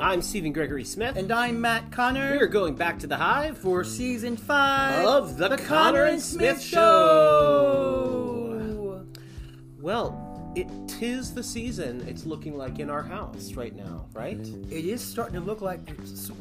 I'm Stephen Gregory Smith. And I'm Matt Conner. We're going back to the Hive for season five of The, the Conner and Smith, Smith Show. Well, it tis the season. It's looking like in our house right now, right? It is starting to look like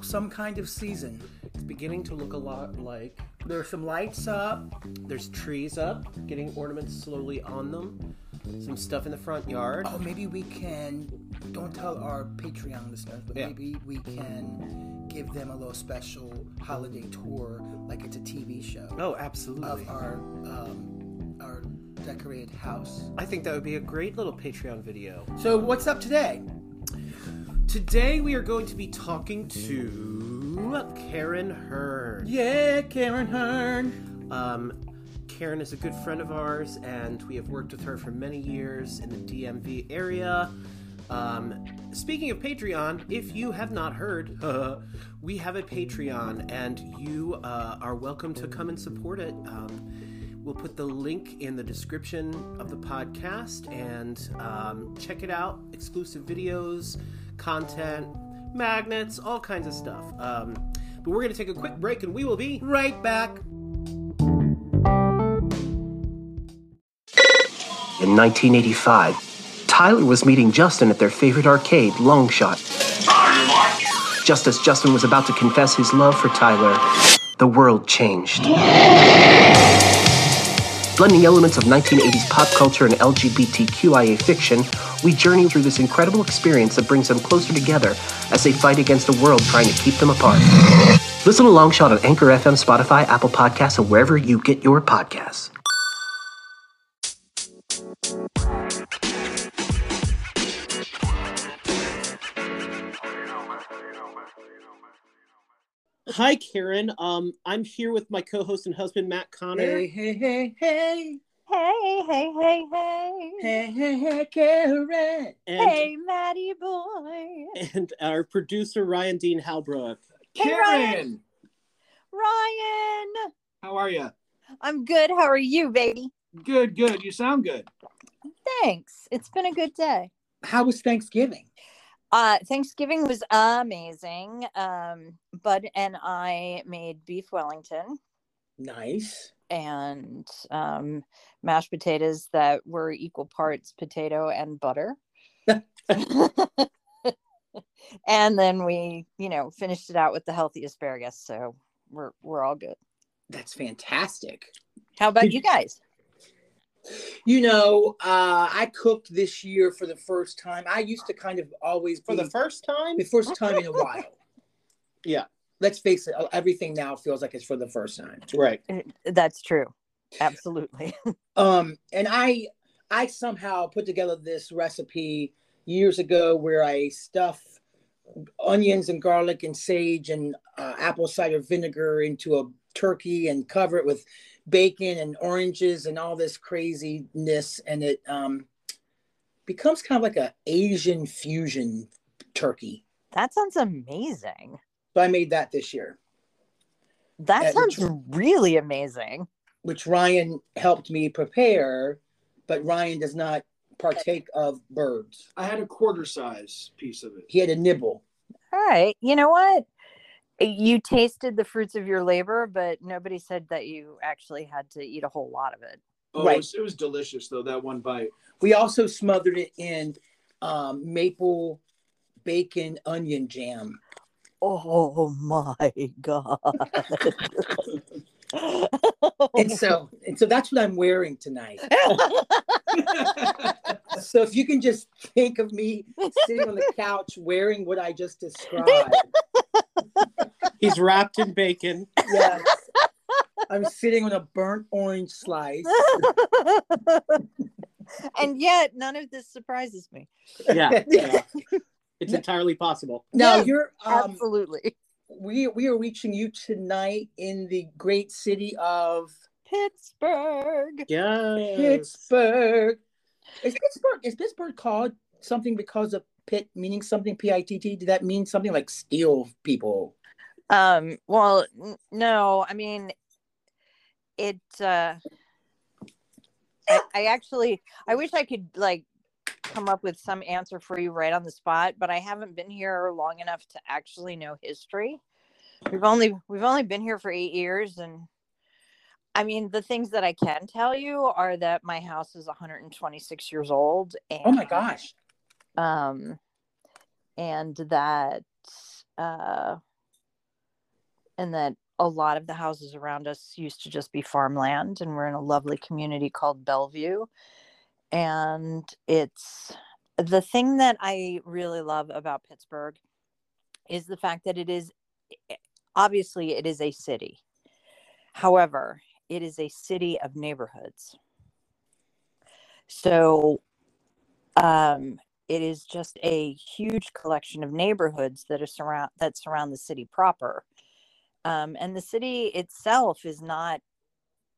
some kind of season. It's beginning to look a lot like. There's some lights up. There's trees up, getting ornaments slowly on them some stuff in the front yard. Oh, maybe we can. Don't tell our Patreon listeners, but yeah. maybe we can give them a little special holiday tour, like it's a TV show. Oh, absolutely. Of our um, our decorated house. I think that would be a great little Patreon video. So, what's up today? Today we are going to be talking to Caren Hearne. Yeah, Caren Hearne. Um, Caren is a good friend of ours, and we have worked with her for many years in the DMV area. Um, speaking of Patreon, if you have not heard, uh, we have a Patreon, and you uh, are welcome to come and support it. Um, we'll put the link in the description of the podcast and um, check it out. Exclusive videos, content, magnets, all kinds of stuff. Um, but we're going to take a quick break, and we will be right back. In 1985, Tyler was meeting Justin at their favorite arcade, Longshot. Just as Justin was about to confess his love for Tyler, the world changed. Blending elements of 1980s pop culture and LGBTQIA fiction, we journey through this incredible experience that brings them closer together as they fight against a world trying to keep them apart. Listen to Longshot on Anchor FM, Spotify, Apple Podcasts, and wherever you get your podcasts. Hi, Caren. Um, I'm here with my co-host and husband, Matt Conner. Hey, hey, hey, hey. Hey, hey, hey, hey. Hey, hey, hey, Caren. And, hey, Maddie boy. And our producer, Ryan Dean Halbrook. Hey, Caren. Ryan. Ryan. How are you? I'm good. How are you, baby? Good, good. You sound good. Thanks. It's been a good day. How was Thanksgiving? Uh, Thanksgiving was amazing. Um, Bud and I made beef Wellington. Nice. And um, mashed potatoes that were equal parts potato and butter. and then we, you know, finished it out with the healthy asparagus. So we're we're all good. That's fantastic. How about you guys? You know, uh, I cooked this year for the first time. I used to kind of always for the first time, the first time in a while. Yeah, let's face it. Everything now feels like it's for the first time. Right. That's true. Absolutely. um, and I, I somehow put together this recipe years ago where I stuff onions and garlic and sage and uh, apple cider vinegar into a turkey and cover it with bacon and oranges and all this craziness and it um, becomes kind of like a asian fusion turkey. That sounds amazing. So i made that this year. That sounds which, really amazing. Which ryan helped me prepare but ryan does not partake of birds. I had a quarter size piece of it. He had a nibble. All right. You know what you tasted the fruits of your labor, but nobody said that you actually had to eat a whole lot of it. Oh, right. it, was, it was delicious though. That one bite. We also smothered it in um, maple bacon onion jam. Oh my god! and so, and so that's what I'm wearing tonight. so if you can just think of me sitting on the couch wearing what I just described. He's wrapped in bacon. Yes. I'm sitting on a burnt orange slice. and yet none of this surprises me. Yeah. yeah. It's entirely possible. Now yes, you're um, absolutely. We we are reaching you tonight in the great city of Pittsburgh. Yeah. Pittsburgh. Is Pittsburgh is Pittsburgh called something because of pit meaning something P I T T? Did that mean something like steel people? Um, well, n- no, I mean, it, uh, I, I actually, I wish I could like come up with some answer for you right on the spot, but I haven't been here long enough to actually know history. We've only we've only been here for eight years, and I mean the things that I can tell you are that my house is 126 years old. And, Oh my gosh. Um, and that uh, and that a lot of the houses around us used to just be farmland, and we're in a lovely community called Bellevue and it's the thing that I really love about Pittsburgh is the fact that it is eh, obviously it is a city. However, it is a city of neighborhoods. So um it is just a huge collection of neighborhoods that are surround that surround the city proper. Um, and the city itself is not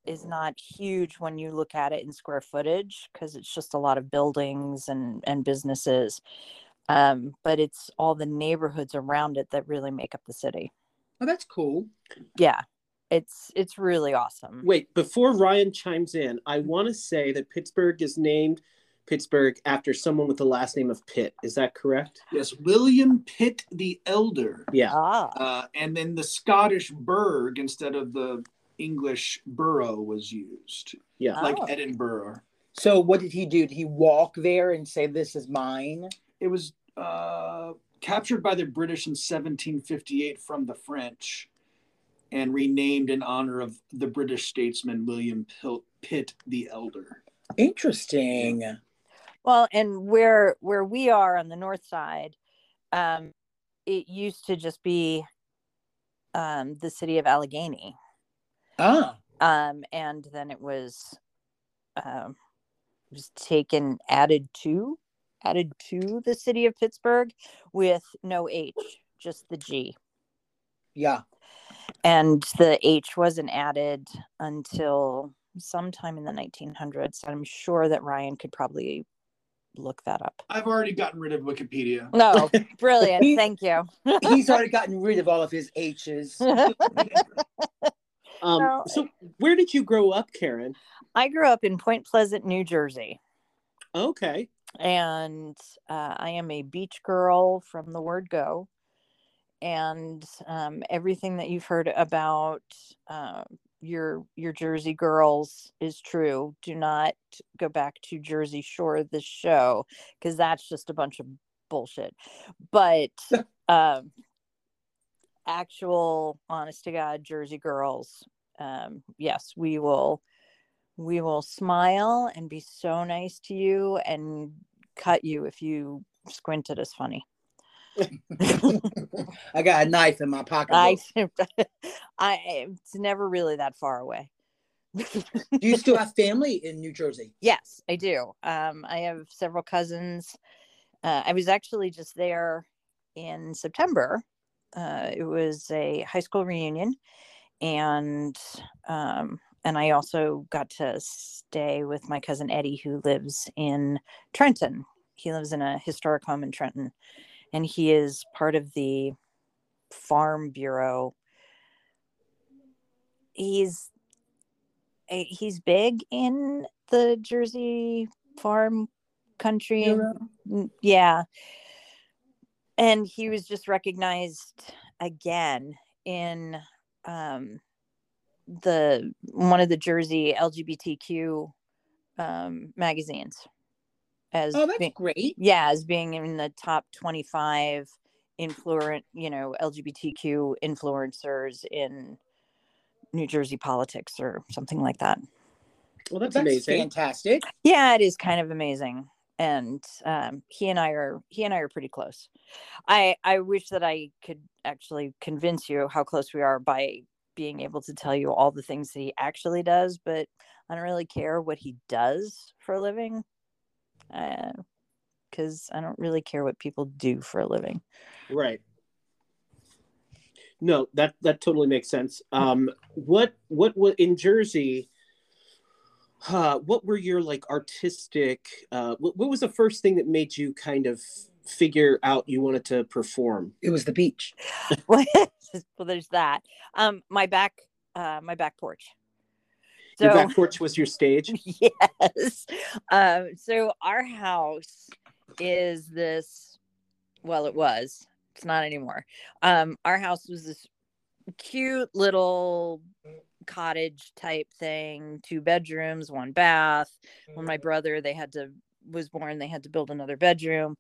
is not huge when you look at it in square footage because it's just a lot of buildings and and businesses. Um, but it's all the neighborhoods around it that really make up the city. Oh, that's cool. yeah it's it's really awesome. Wait, before Ryan chimes in, I want to say that Pittsburgh is named Pittsburgh after someone with the last name of Pitt. Is that correct? Yes, William Pitt the Elder. Yeah. ah Uh, and then the Scottish burg instead of the English borough was used, Yeah. like Oh. Edinburgh. So what did he do? Did he walk there and say this is mine? It was uh, captured by the British in 1758 from the French and renamed in honor of the British statesman William Pitt the Elder. Interesting. Well and where where we are on the north side um it used to just be um the city of allegheny. Ah, um and then it was um was taken added to added to the city of pittsburgh with no h just the g. Yeah. and the h wasn't added until sometime in the 1900s i'm sure that ryan could probably look that up I've already gotten rid of Wikipedia. no brilliant He- thank you He's already gotten rid of all of his H's. Um, No, so, where did you grow up, Caren? i grew up in point pleasant new jersey Okay. and uh, I am a beach girl from the word go. And um, everything that you've heard about uh, your your Jersey girls is true. Do not go back to Jersey Shore this show because that's just a bunch of bullshit. But um, actual, honest to God, Jersey girls, um, yes, we will we will smile and be so nice to you and cut you if you squint at us funny. I got a knife in my pocket. I, I, it's never really that far away. Do you still have family in New Jersey? yes, I do. Um, I have several cousins. Uh, I was actually just there in September. Uh, it was a high school reunion, and um, and I also got to stay with my cousin Eddie, who lives in Trenton. He lives in a historic home in Trenton, and he is part of the farm bureau. He's he's big in the Jersey farm country. Bureau? Mm, Yeah. And he was just recognized again in um, the one of the Jersey LGBTQ um, magazines as Oh, that's being- great. yeah as being in the top 25 influent you know lgbtq influencers in new jersey politics or something like that Well, that's, That's amazing. fantastic. yeah it is kind of amazing and um, he and i are he and i are pretty close i i wish that i could actually convince you how close we are by being able to tell you all the things that he actually does but i don't really care what he does for a living because i don't really care what people do for a living Right. No, that that totally makes sense. Um, what what what in Jersey? Uh, what were your like artistic? Uh, what, what was the first thing that made you kind of figure out you wanted to perform? It was the beach. well there's that um my back uh my back porch so Your back porch was your stage. yes. Um so our house is this well it was it's not anymore. Um our house was this cute little cottage type thing two bedrooms one bath. When my brother they had to was born they had to build another bedroom.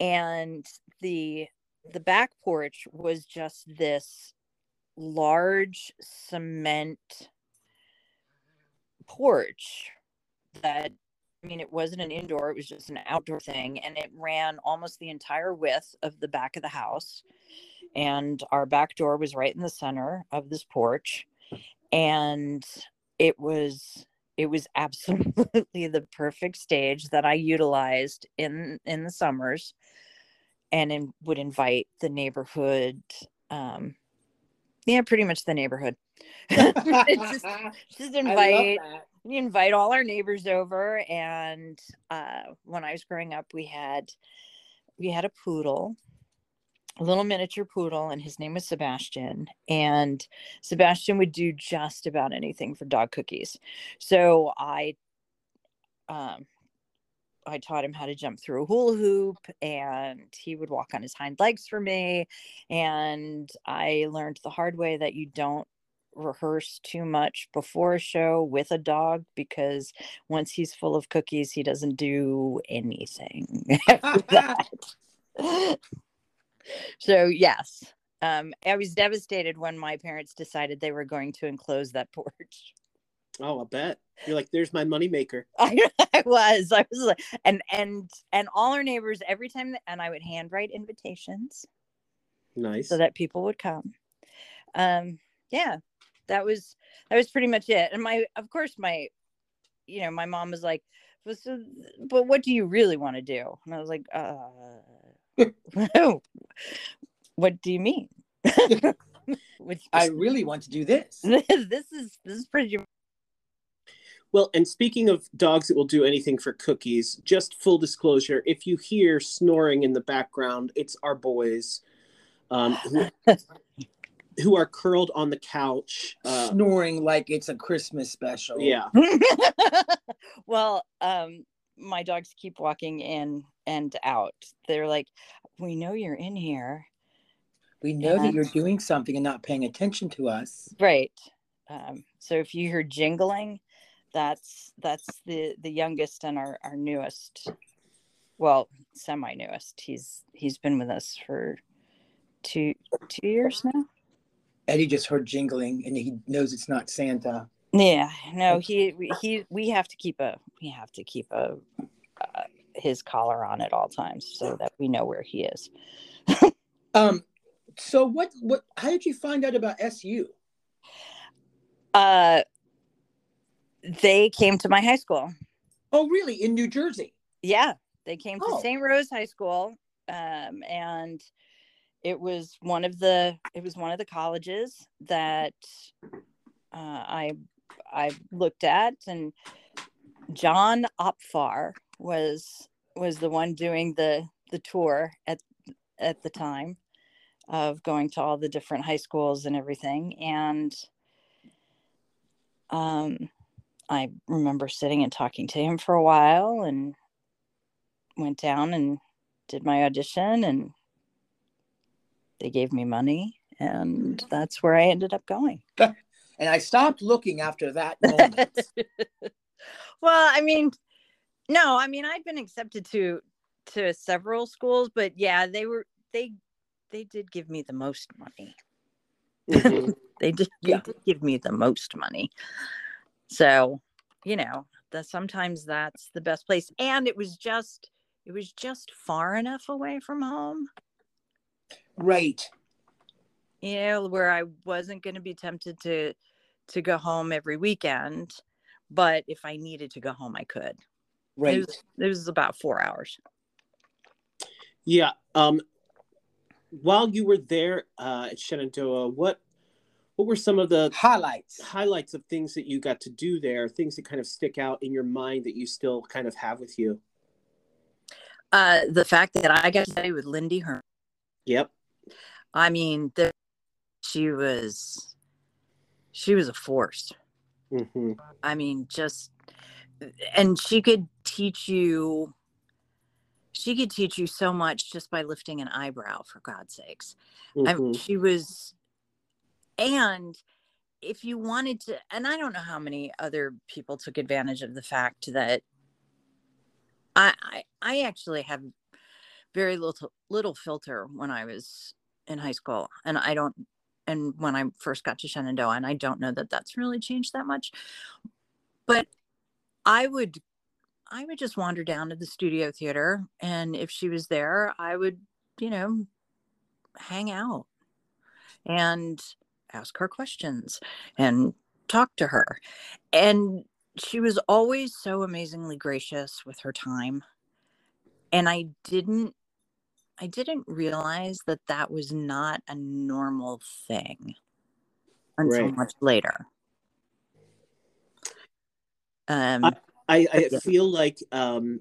And the the back porch was just this large cement porch that I mean, it wasn't an indoor, it was just an outdoor thing. And it ran almost the entire width of the back of the house. And our back door was right in the center of this porch. And it was it was absolutely the perfect stage that I utilized in in the summers and in, would invite the neighborhood um yeah pretty much the neighborhood just, just invite we invite all our neighbors over and uh, when i was growing up we had we had a poodle a little miniature poodle and his name was sebastian and sebastian would do just about anything for dog cookies so i um, I taught him how to jump through a hula hoop and he would walk on his hind legs for me. And I learned the hard way that you don't rehearse too much before a show with a dog because once he's full of cookies, he doesn't do anything. so, yes, um, I was devastated when my parents decided they were going to enclose that porch. Oh, I bet. You're like, there's my moneymaker. I, I was. I was like, and and and all our neighbors every time, that, and I would handwrite invitations. Nice. So that people would come. Um, yeah, that was that was pretty much it. And my, of course, my, you know, my mom was like, well, so, but what do you really want to do? And I was like, uh, what do you mean? Which, I really want to do this. this is this is pretty well, and speaking of dogs that will do anything for cookies, just full disclosure if you hear snoring in the background, it's our boys um, who, who, are curled on the couch. Uh, snoring like it's a Christmas special. Yeah. well, um, my dogs keep walking in and out. They're like, we know you're in here. We know and... that you're doing something and not paying attention to us. Right. Um, so if you hear jingling, that's that's the the youngest and our our newest well semi newest he's he's been with us for two two years now eddie just heard jingling and he knows it's not santa yeah no he he we have to keep a we have to keep a uh, his collar on at all times so that we know where he is um so what what how did you find out about su uh they came to my high school. Oh, really? In New Jersey? Yeah, they came to oh. St. Rose High School, um, and it was one of the it was one of the colleges that uh, I I looked at, and John Opfar was was the one doing the the tour at at the time of going to all the different high schools and everything, and um I remember sitting and talking to him for a while and went down and did my audition and they gave me money and that's where I ended up going. and I stopped looking after that moment. well, I mean, no, I mean I'd been accepted to to several schools, but yeah, they were they they did give me the most money. Mm-hmm. they did yeah. they did give me the most money. So, you know, that sometimes that's the best place. And it was just it was just far enough away from home. Right. You know, where I wasn't going to be tempted to to go home every weekend, but if I needed to go home, I could. Right. It was, it was about four hours. Yeah. Um, while you were there uh, at Shenandoah, what what were some of the highlights highlights of things that you got to do there things that kind of stick out in your mind that you still kind of have with you uh the fact that i got to stay with lindy Herman. yep i mean the, she was she was a force mm-hmm. i mean just and she could teach you she could teach you so much just by lifting an eyebrow for god's sakes Mhm. I, she was and if you wanted to and i don't know how many other people took advantage of the fact that i i, I actually have very little little filter when i was in high school and i don't and when i first got to shenandoah and i don't know that that's really changed that much but i would i would just wander down to the studio theater and if she was there i would you know hang out and ask her questions and talk to her. And she was always so amazingly gracious with her time. And I didn't I didn't realize that that was not a normal thing until Right. much later. Um, I, I Yeah. feel like um,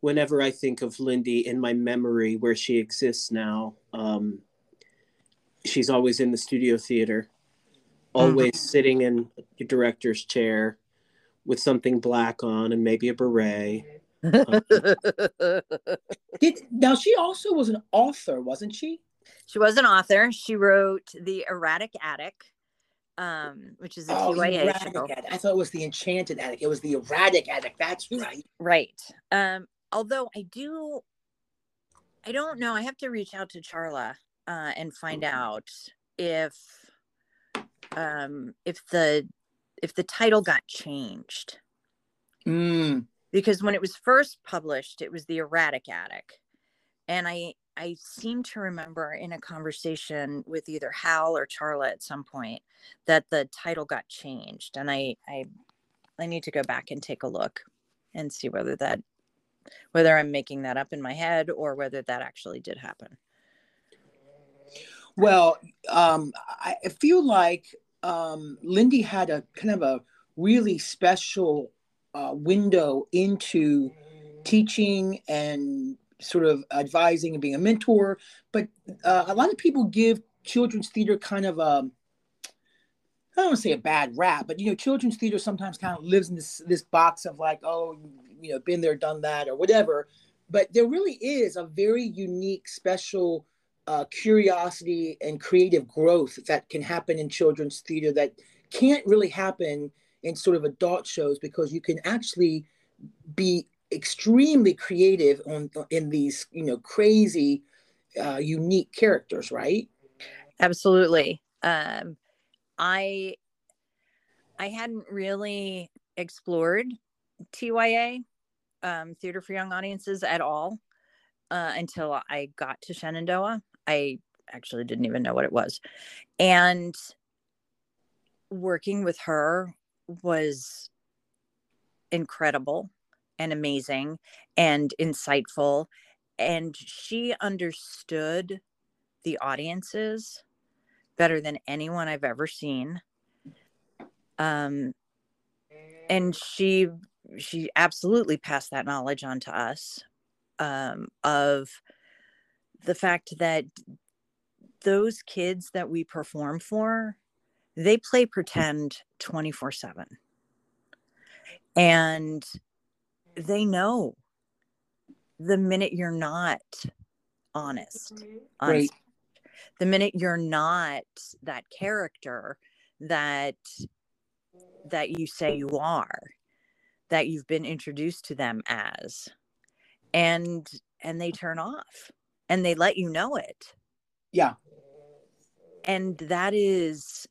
whenever I think of Lindy in my memory, where she exists now, um, she's always in the studio theater, always sitting in the director's chair with something black on and maybe a beret. Did now she also was an author, wasn't she? she was an author. She wrote The Erratic Attic, um, which is a Oh, TYA show. attic. I thought it was the enchanted attic. It was the erratic attic. That's right. Right. Um, although I do, I don't know. I have to reach out to Charla uh, and find out if, um, if the if the title got changed Mm. Because when it was first published, it was the Erratic Attic, and I I seem to remember in a conversation with either Hal or Charla at some point that the title got changed, and I I I need to go back and take a look and see whether that whether I'm making that up in my head or whether that actually did happen. Well, um, I feel like um, Lindy had a kind of a really special uh, window into teaching and sort of advising and being a mentor. But uh, a lot of people give children's theater kind of a I don't want to say a bad rap, but you know, children's theater sometimes kind of lives in this this box of like, oh, you know, been there, done that, or whatever. But there really is a very unique, special uh, curiosity and creative growth that can happen in children's theater that can't really happen in sort of adult shows because you can actually be extremely creative on in these you know crazy uh, unique characters right Absolutely. Um, I I hadn't really explored TYA, um, Theater for Young Audiences, at all uh, until I got to Shenandoah. I actually didn't even know what it was, and working with her was incredible and amazing and insightful, and she understood the audiences better than anyone I've ever seen. Um, and she she absolutely passed that knowledge on to us um, of the fact that those kids that we perform for they play pretend 24 7 and they know the minute you're not honest on Right. stage, the minute you're not that character that that you say you are that you've been introduced to them as and and they turn off and they let you know it. Yeah. And that is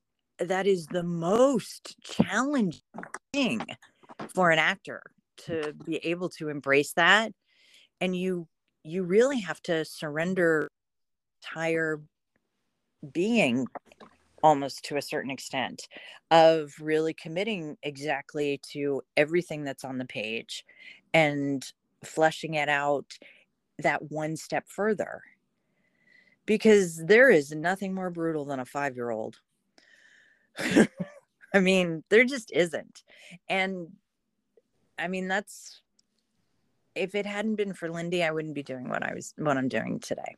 that is the most challenging thing for an actor to be able to embrace that. And you you really have to surrender entire being almost to a certain extent of really committing exactly to everything that's on the page and fleshing it out that one step further. Because there is nothing more brutal than a five year old i mean there just isn't and i mean that's if it hadn't been for lindy i wouldn't be doing what i was what i'm doing today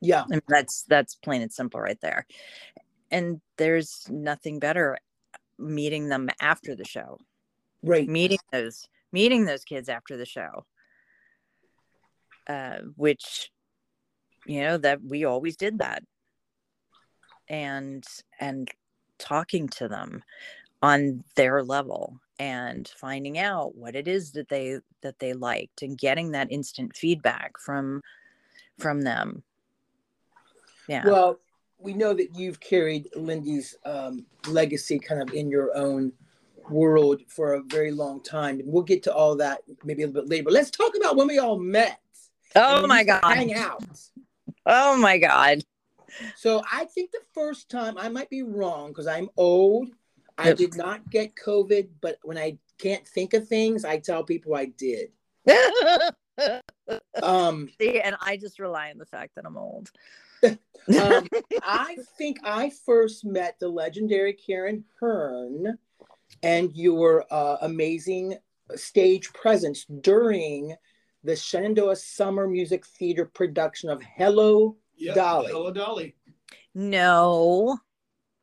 yeah I mean, that's that's plain and simple right there. And there's nothing better meeting them after the show. right Meeting those meeting those kids after the show. uh, which you know that we always did that and and talking to them on their level and finding out what it is that they that they liked and getting that instant feedback from from them yeah Well, we know that you've carried Lindy's um, legacy kind of in your own world for a very long time, and we'll get to all that maybe a little bit later. But let's talk about when we all met. oh my god Hang out. oh my god So I think the first time I might be wrong because I'm old. I Yep. did not get COVID, but when I can't think of things, I tell people I did. Um, See, and I just rely on the fact that I'm old. um, I think I first met the legendary Caren Hearne and your uh, amazing stage presence during the Shenandoah Summer Music Theater production of Hello. Yep. Dolly. Hello, Dolly. no,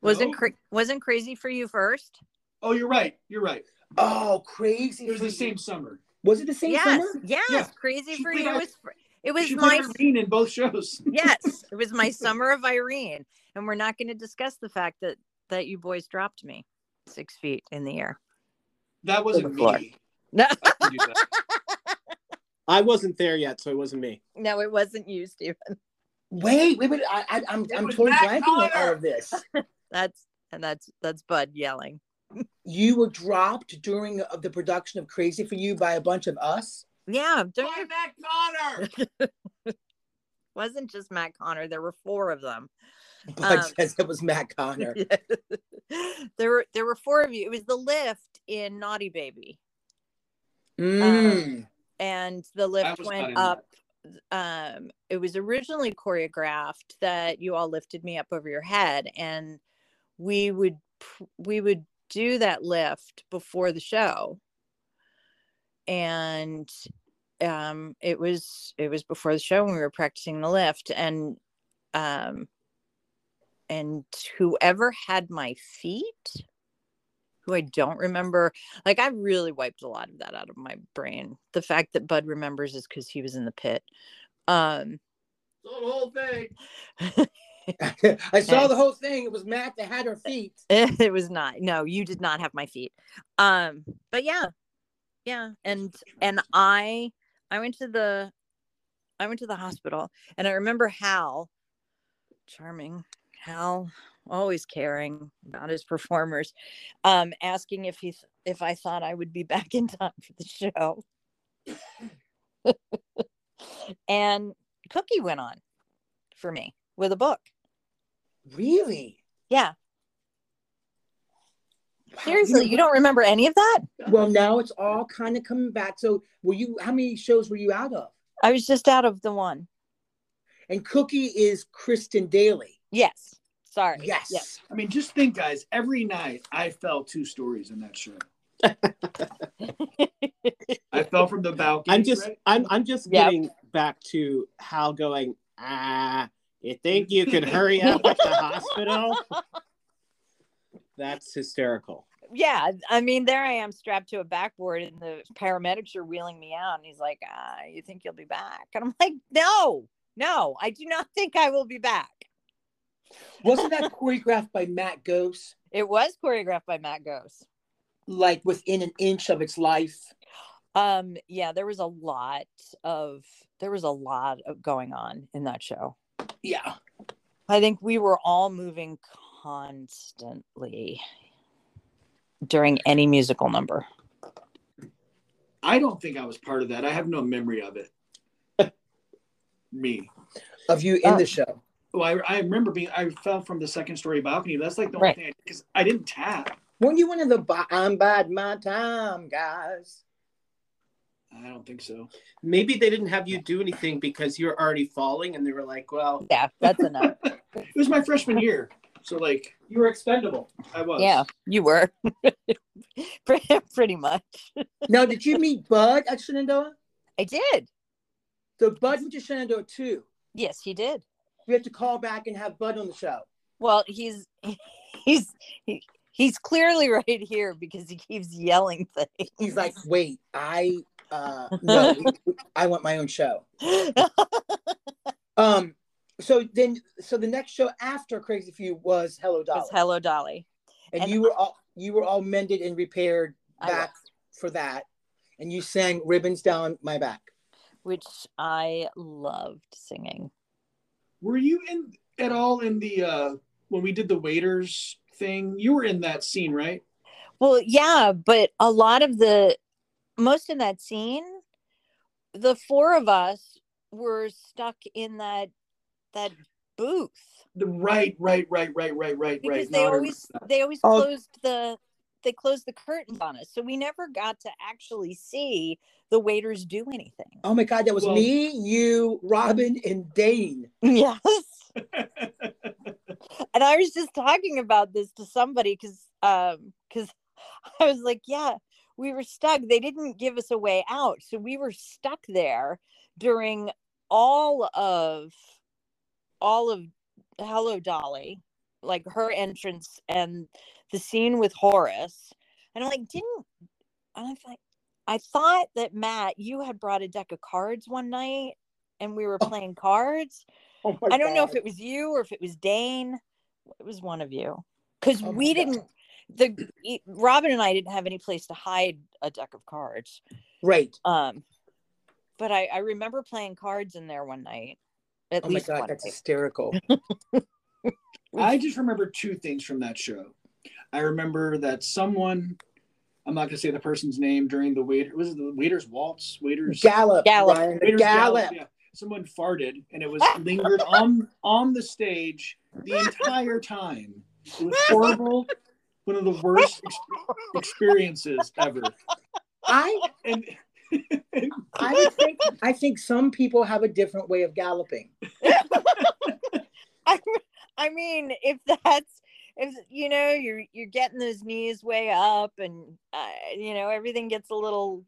wasn't No? cra- wasn't crazy for you first? Oh, you're right. You're right. Oh, crazy! It was for the you. same summer. Was it the same yes, summer? yes, Yeah. crazy She for you. our- It was fr- it was she my played Irene in both shows. yes, it was my summer of Irene, and we're not going to discuss the fact that that you boys dropped me six feet in the air. That wasn't the floor. me. No, I can do that. I wasn't there yet, so it wasn't me. no, it wasn't you, Stephen. Wait, wait, wait! I, I, I'm, It I'm totally Matt blanking on all of this. That's and that's that's Bud yelling. You were dropped during uh, the production of Crazy for You by a bunch of us. Yeah, don't Bye, you, Matt Conner. wasn't just Matt Conner. There were four of them. But Um, says it was Matt Conner. there were there were four of you. It was the lift in Naughty Baby. Mm. and the lift went in that. up um it was originally choreographed that you all lifted me up over your head and we would we would do that lift before the show. And um it was it was before the show when we were practicing the lift and um and whoever had my feet who I don't remember. Like I really wiped a lot of that out of my brain. The fact that Bud remembers is because he was in the pit. Um The whole thing. I saw the whole thing. It was Matt that had her feet. it was not. No, you did not have my feet. Um but yeah. Yeah, and and I I went to the I went to the hospital and I remember Hal charming Hal always caring about his performers um asking if he th- if I thought I would be back in time for the show and Cookie went on for me with a book Really? yeah seriously you don't remember any of that Well, now it's all kind of coming back. So, were you? How many shows were you out of? I was just out of the one And Cookie is Kristen Daly. yes sorry Yes. yes I mean, just think, guys. Every night I fell two stories in that show. I fell from the balcony. I'm just right? I'm I'm just Yep. getting back to Hal going, ah, you think you could hurry up at the hospital? That's hysterical. yeah i mean there i am strapped to a backboard and the paramedics are wheeling me out and he's like ah, you think you'll be back and i'm like no no i do not think i will be back Wasn't that choreographed by Matt Gose? it was choreographed by matt gose Like within an inch of its life. um yeah there was a lot of there was a lot of going on in that show Yeah. i think we were all moving constantly during any musical number I don't think I was part of that. I have no memory of it. Me. Of you in Oh. the show. Well, I, I remember being. I fell from the second story balcony. That's like the Right. only thing because I, didn't tap. Weren't you one of the I'm bad my time guys? I don't think so. Maybe they didn't have you do anything because you were already falling, and they were like, "Well, yeah that's enough It was my freshman year, so like you were expendable." I was. yeah you were Pretty- pretty much Now, did you meet Bud at Shenandoah? i did So Bud went to Shenandoah too. yes he did We have to call back and have Bud on the show. well he's he's he, he's clearly right here because he keeps yelling things He's like, wait, I Uh, no, I want my own show. Um, so then, so the next show after Crazy Few was Hello Dolly, was Hello Dolly. and, and you were all you were all mended and repaired back for that, and you sang "Ribbons Down My Back." which I loved singing. Were you in at all in the uh when we did the waiters thing? You were in that scene, right? Well, yeah, but a lot of the most of that scene, the four of us were stuck in that that booth The right, right, right, right, right, right, because right. they always they always Oh. closed the they closed the curtains on us, so we never got to actually see the waiters do anything. Oh my God, that was Well- me, you, Robin, and Dane. Yes. and I was just talking about this to somebody because um because I was like, yeah, we were stuck. They didn't give us a way out, so we were stuck there during all of all of Hello Dolly, like her entrance and the scene with Horace. And I'm like, didn't and I thought I thought that Matt, you had brought a deck of cards one night and we were Oh. playing cards. Oh I don't know if it was you or if it was Dane. It was one of you. Because Oh we didn't the Robin and I didn't have any place to hide a deck of cards. right. Um but I, I remember playing cards in there one night. At Oh my God, that's night. hysterical. I just remember two things from that show. I remember that someone, I'm not gonna say the person's name during the waiter. Was it the waiter's waltz? Waiters. Gallop, Gallop. Ryan, the Waiters Gallop. Yeah. Someone farted and it was lingered on on the stage the entire time. It was horrible. One of the worst ex- experiences ever. I, And I think, I think some people have a different way of galloping. I, I mean, if that's if you know you're you're getting those knees way up and uh, you know everything gets a little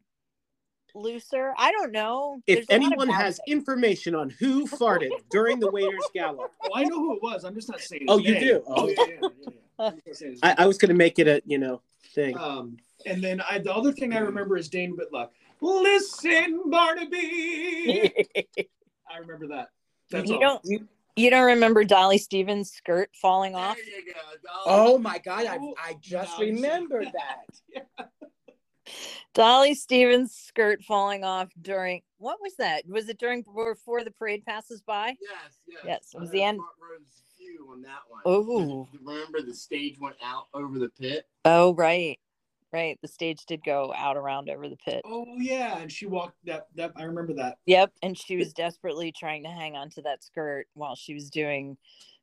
looser. I don't know. If There's a lot of anyone has balancing. information on who farted during the waiter's gallop, oh, I know who it was. I'm just not saying. Oh, you name. do? Oh, yeah, yeah, yeah, yeah. I'm just not saying his I, name. I was going to make it a you know thing. Um, and then I, the other thing I remember is Dane Whitlock. Listen, Barnaby. I remember that. That's you all. don't you don't remember Dolly Stevens' skirt falling off? There you go, dog. Oh my God, I, Oh, I just no, you said- remembered that. Dolly Stevens' skirt falling off during what was that? Was it during before the parade passes by? Yes, yes. Yes, it was had the end- front row's view on that one. Ooh. Remember the stage went out over the pit? Oh right, right. The stage did go out around over the pit. Oh yeah, and she walked that. That I remember that. Yep, and she was desperately trying to hang on to that skirt while she was doing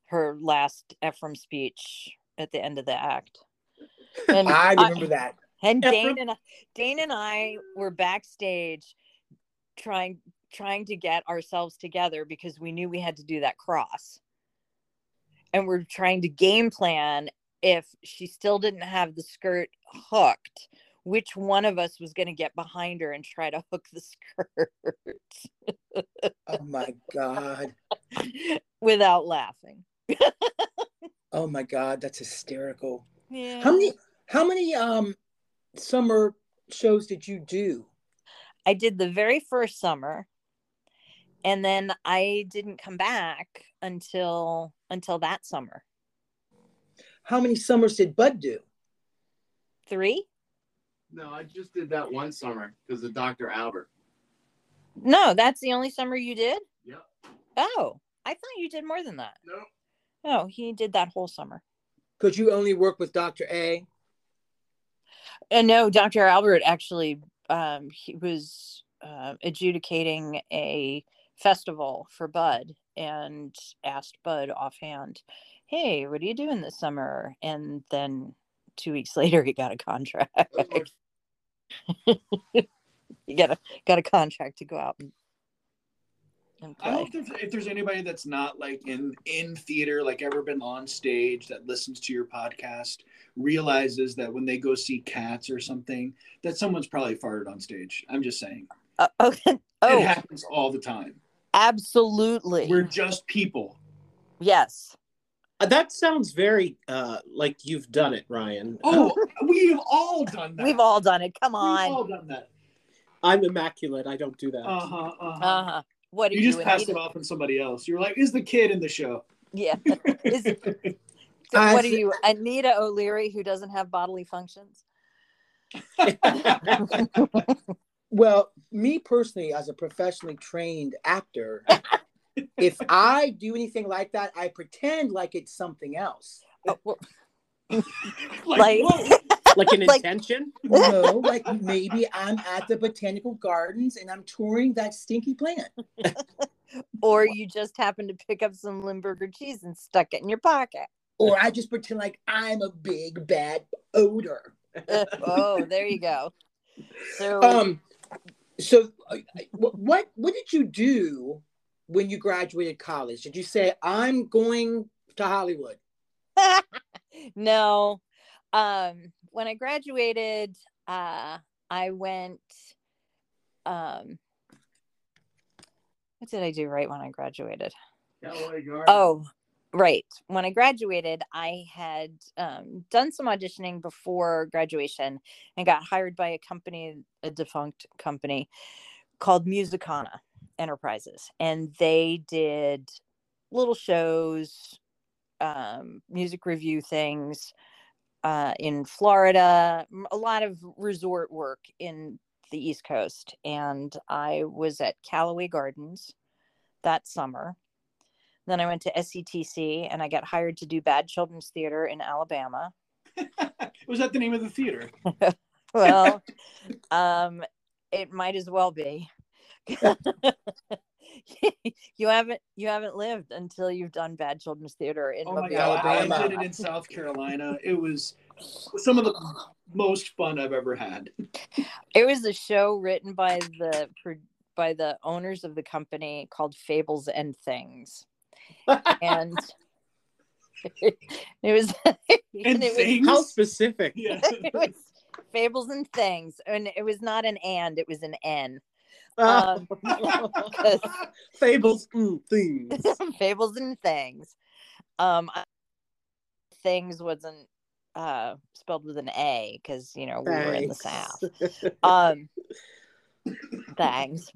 her last Ephraim speech at the end of the act. And I remember that. And Dane and I, Dane and I were backstage trying trying to get ourselves together because we knew we had to do that cross. And we're trying to game plan if she still didn't have the skirt hooked, which one of us was going to get behind her and try to hook the skirt Oh my God. without laughing. Oh my God, that's hysterical. Yeah. How many how many um summer shows did you do? I did the very first summer and then I didn't come back until until that summer. How many summers did Bud do? 3? No, I just did that one summer because of Dr. Albert. No, that's the only summer you did? Yep. Oh, I thought you did more than that. No. Oh, he did that whole summer. Because you only work with Dr. A. And no, Dr. Albert actually um he was uh, adjudicating a festival for Bud and asked Bud offhand, "Hey, what are you doing this summer?" And then 2 weeks later he got a contract. you got a got a contract to go out and, and I hope there's, if there's anybody that's not like in in theater, like ever been on stage, that listens to your podcast, realizes that when they go see Cats or something, that someone's probably farted on stage. I'm just saying, Uh, oh, it happens all the time. absolutely. We're just people. yes. Uh, that sounds very uh, like you've done it, Ryan. Oh, we've all done that. We've all done it. Come on. We've on. all done that. I'm immaculate. I don't do that. Uh huh. Uh huh. Uh-huh. What do You you, just passed it off on somebody else. You're like, is the kid in the show? Yeah. Is, so I what are you, Anita O'Leary, who doesn't have bodily functions? Well, me personally, as a professionally trained actor, if I do anything like that, I pretend like it's something else. Oh, well, Like, like, like an Like- intention. No, like maybe I'm at the botanical gardens and I'm touring that stinky plant. or you just happen to pick up some Limburger cheese and stuck it in your pocket. Or I just pretend like I'm a big bad odor. oh, there you go. So, Um, so uh, what what what did you do when you graduated college? Did you say I'm going to Hollywood? no. Um, when I graduated, uh, I went. Um, what did I do right when I graduated? Oh, right. When I graduated, I had um, done some auditioning before graduation and got hired by a company, a defunct company called Musicana Enterprises. And they did little shows, um, music review things uh, in Florida, a lot of resort work in the East Coast. And I was at Callaway Gardens that summer. Then I went to SETC and I got hired to do Bad Children's Theater in Alabama. was that the name of the theater? Well, um, it might as well be. you haven't you haven't lived until you've done Bad Children's Theater in Oh my Mobile, god, Alabama. I did it in South Carolina. It was some of the most fun I've ever had. It was a show written by the pro- by the owners of the company called Fables and Things, and it was And and it was. How specific. Yeah. it was fables and things and it was not an and it was an n um fables mm, things. fables and things. Um I- things wasn't uh spelled with an a because you know we were in the south. Um thanks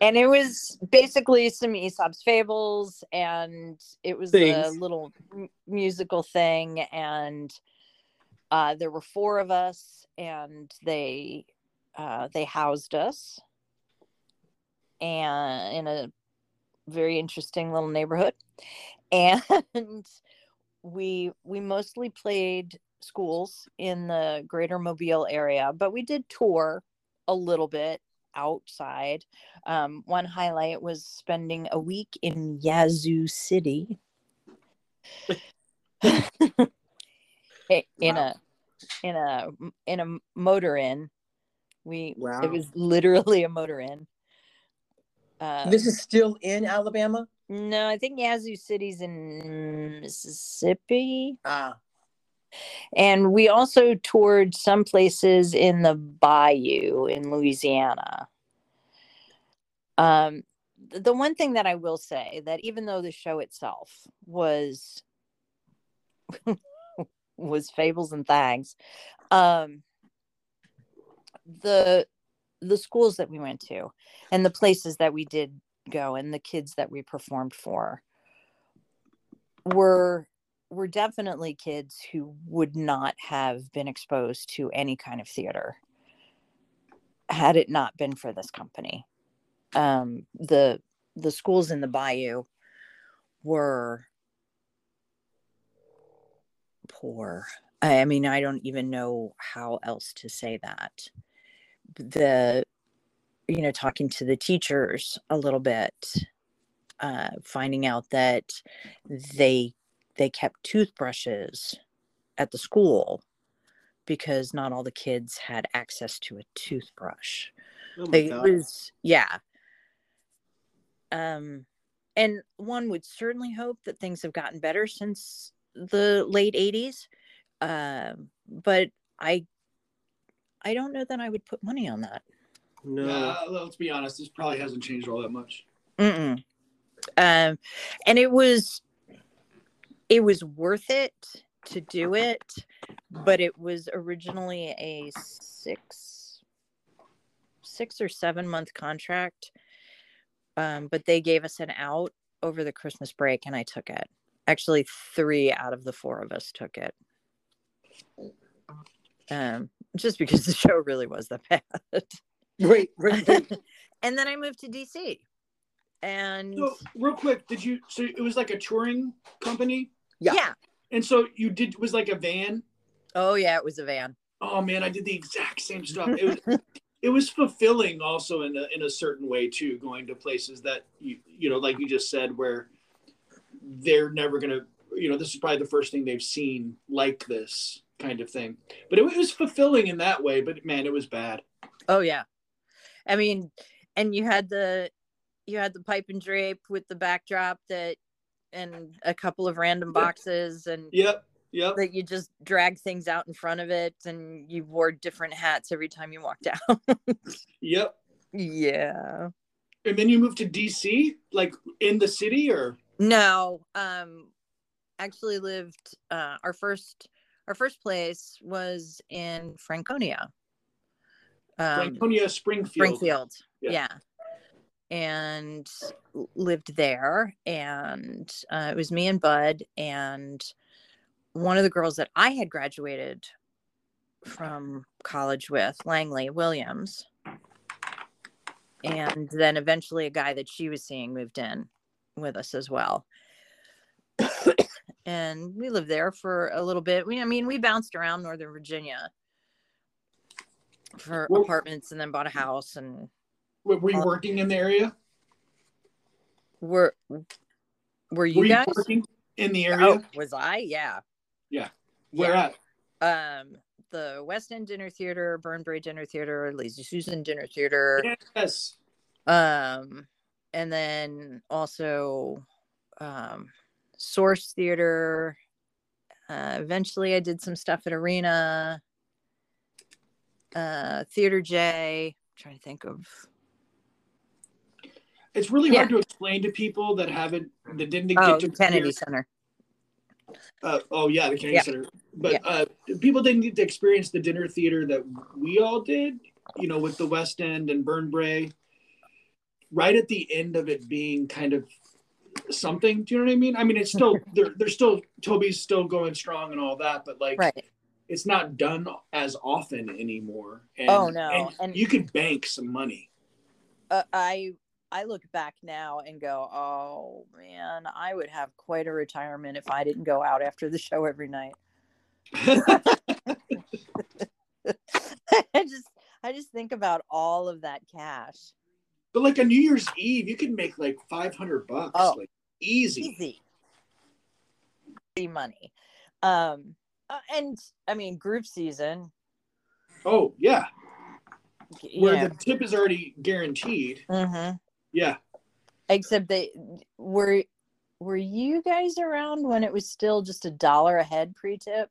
and it was basically some aesop's fables and it was a little m- musical thing and uh there were four of us and they uh they housed us and in a very interesting little neighborhood. And we we mostly played schools in the greater mobile area but we did tour a little bit outside. Um, one highlight was spending a week in yazoo city. In a in a in a motor inn. We Wow. it was literally a motor inn uh, This is still in Alabama. no i think yazoo city's in mississippi. Ah, and we also toured some places in the bayou in louisiana. Um the one thing that i will say that even though the show itself was was fables and thangs um the the schools that we went to and the places that we did go and the kids that we performed for were were definitely kids who would not have been exposed to any kind of theater had it not been for this company. Um the the schools in the bayou were poor. I I mean i don't even know how else to say that the you know talking to the teachers a little bit uh finding out that they they kept toothbrushes at the school because not all the kids had access to a toothbrush Oh my it God. was yeah um and one would certainly hope that things have gotten better since the late 80s um but i i don't know that i would put money on that no. Uh, let's be honest, this probably hasn't changed all that much. Mm-mm. um and it was it was worth it to do it but it was originally a six six or seven month contract, um, but they gave us an out over the Christmas break, and I took it. Actually, three out of the four of us took it. Um, just because the show really was that bad. Right, right, right. and then I moved to DC, and So, real quick, did you? So it was like a touring company, Yeah. yeah, and so you did was like a van. oh yeah, it was a van. Oh man, I did the exact same stuff. It was, it was fulfilling also in a, in a certain way too, going to places that you you know, like you just said, where they're never gonna, you know, this is probably the first thing they've seen like this kind of thing. But it, was fulfilling in that way. But man, it was bad. Oh yeah. I mean, and you had the you had the pipe and drape with the backdrop that and a couple of random boxes and Yep, yep. that you just drag things out in front of it and you wore different hats every time you walked out. Yep. yeah. And then you moved to DC, like in the city, or No, um actually lived uh our first our first place was in Franconia. Um Franconia, Springfield. Springfield. Yeah. Yeah. And lived there. And uh, it was me and Bud. And one of the girls that I had graduated from college with, Langley Williams. And then eventually a guy that she was seeing moved in with us as well. And we lived there for a little bit. We, I mean, we bounced around Northern Virginia for Well- apartments and then bought a house and Were you Uh, working in the area? were were you Were you guys working in the area? oh was i yeah Yeah. Where at? um the west end dinner theater burnbrae dinner theater lazy susan dinner theater Yes. um and then also um source theater uh eventually i did some stuff at arena uh theater j trying to think of It's really Yeah. hard to explain to people that haven't that didn't oh get to the kennedy center Uh, oh yeah, the Kennedy Yeah. Center. But Yeah. uh, people didn't get to experience the dinner theater that we all did. You know, with the West End and Burn Burnbrae. Right at the end of it being kind of something. Do you know what I mean? I mean, it's still they're they're still Toby's still going strong and all that, but like right it's not done as often anymore. And, Oh, no. And, And- you could bank some money. uh, I I look back now and go, oh man, I would have quite a retirement if I didn't go out after the show every night. I just I just think about all of that cash. But like a New Year's Eve, you can make like five hundred bucks, Oh. like easy. Easy. Easy money. Um uh, and I mean group season, Oh yeah, you where the tip is already guaranteed. mhm. Yeah, except they were were you guys around when it was still just a dollar a head pre-tip?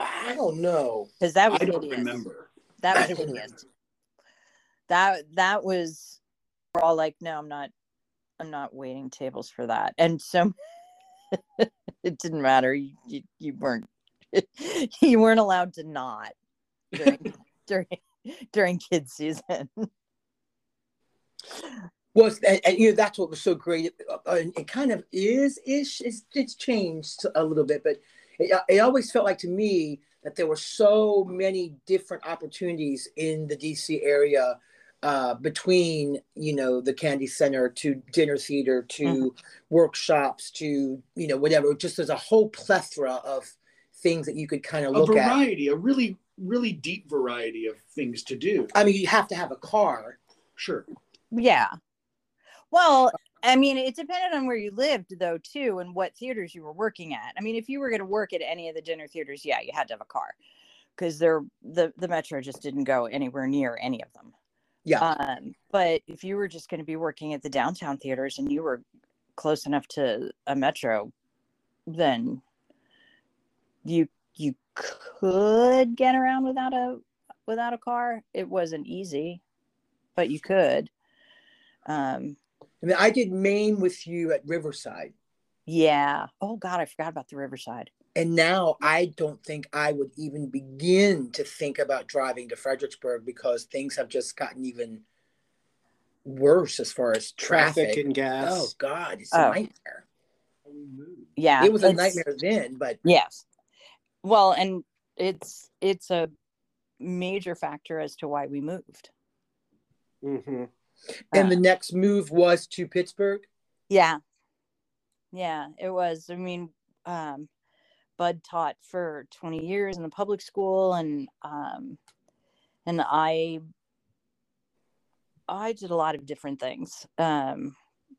I don't know. Because that was I don't hideous. remember. That was hideous. That that was we're all like, no, I'm not I'm not waiting tables for that. And so it didn't matter. You you, you weren't you weren't allowed to not during during during kids season. Well, and, and, you know that's what was so great. Uh, and it kind of is ish. It's, it's changed a little bit, but it, uh, it always felt like to me that there were so many different opportunities in the DC area uh, between you know the Kennedy Center to dinner theater to Mhm. workshops to you know whatever. Just there's a whole plethora of things that you could kind of A look at. A variety, a really, really deep variety of things to do. I mean, you have to have a car. Sure. yeah. Well, I mean, it depended on where you lived, though, too, and what theaters you were working at. I mean, if you were going to work at any of the dinner theaters, yeah, you had to have a car because they're the the metro just didn't go anywhere near any of them. Yeah. Um, but if you were just going to be working at the downtown theaters and you were close enough to a metro, then you you could get around without a without a car. It wasn't easy, but you could. Um, I mean, I did Maine with you at Riverside. yeah. Oh God, I forgot about the Riverside. And now I don't think I would even begin to think about driving to Fredericksburg because things have just gotten even worse as far as traffic. Traffic and gas. Oh God, it's Oh. a nightmare. Yeah. it was a nightmare then, but Yes. Well, and it's it's a major factor as to why we moved. hmm and the Uh, next move was to Pittsburgh. yeah. Yeah, it was. I mean, um Bud taught for 20 years in the public school and um and I I did a lot of different things. Um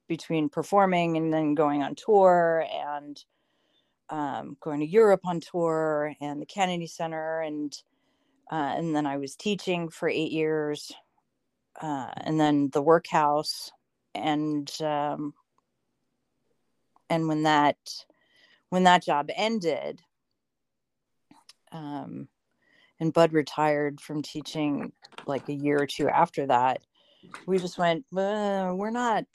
between performing and then going on tour and um, going to Europe on tour and the Kennedy Center and uh, and then I was teaching for eight years uh, and then the workhouse and um, and when that when that job ended um, and Bud retired from teaching like a year or two after that we just went "Uh, we're not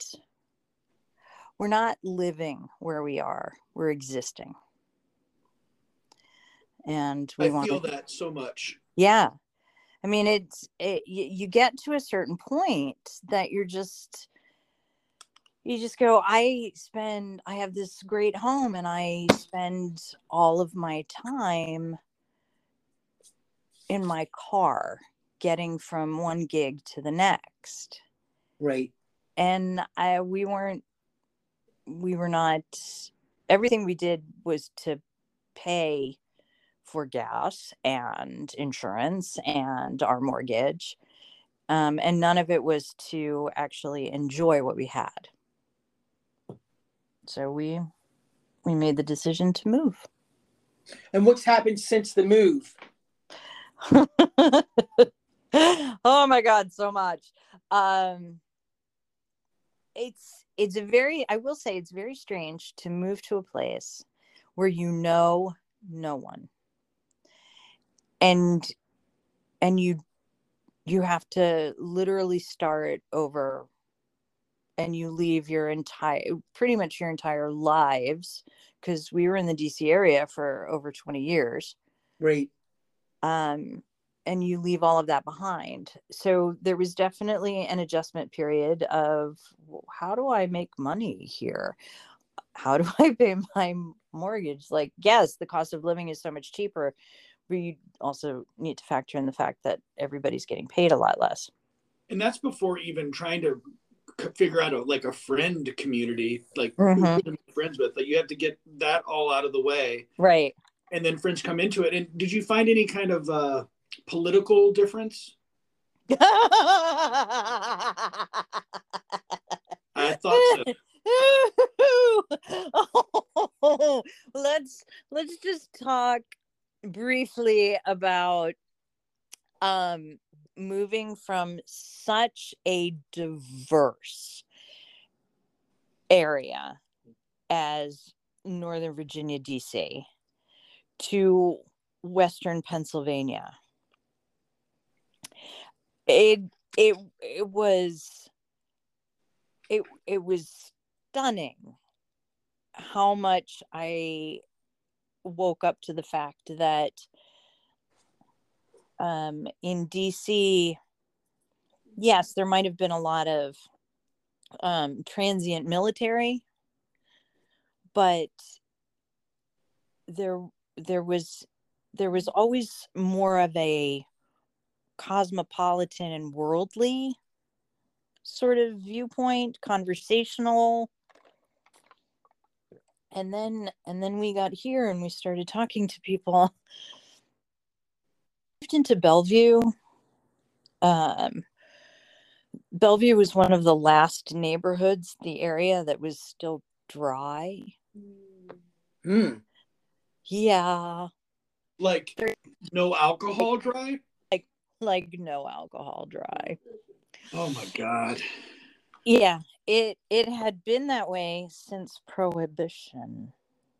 we're not living where we are. We're existing. And we I want feel that so much. yeah. I mean it's it, you, you get to a certain point that you're just you just go i spend i have this great home and i spend all of my time in my car getting from one gig to the next Right. and i we weren't we were not everything we did was to pay for gas and insurance and our mortgage um, and none of it was to actually enjoy what we had so we we made the decision to move. And what's happened since the move? oh my god so much. Um it's it's a very i will say it's very strange to move to a place where you know no one. And and you you have to literally start over and you leave your entire pretty much your entire lives because we were in the dc area for over 20 years Right. um, and you leave all of that behind. So there was definitely an adjustment period of how do I make money here? How do I pay my mortgage? Like, yes, the cost of living is so much cheaper, but you also need to factor in the fact that everybody's getting paid a lot less. And that's before even trying to c- figure out a like a friend community, like Mhm. make friends with. Like you have to get that all out of the way, Right. and then friends come into it. And did you find any kind of uh, political difference? I thought so. oh, let's let's just talk briefly about um moving from such a diverse area as Northern Virginia DC to Western Pennsylvania. It it it was it it was stunning how much I woke up to the fact that um, in DC, yes, there might have been a lot of um, transient military, but there there was there was always more of a cosmopolitan and worldly sort of viewpoint, conversational. And then and then we got here and we started talking to people. Moved into Bellevue. Um Bellevue was one of the last neighborhoods, the area that was still dry. Hmm. Yeah, Like no alcohol dry. Like like no alcohol dry. Oh my god. Yeah, it it had been that way since prohibition.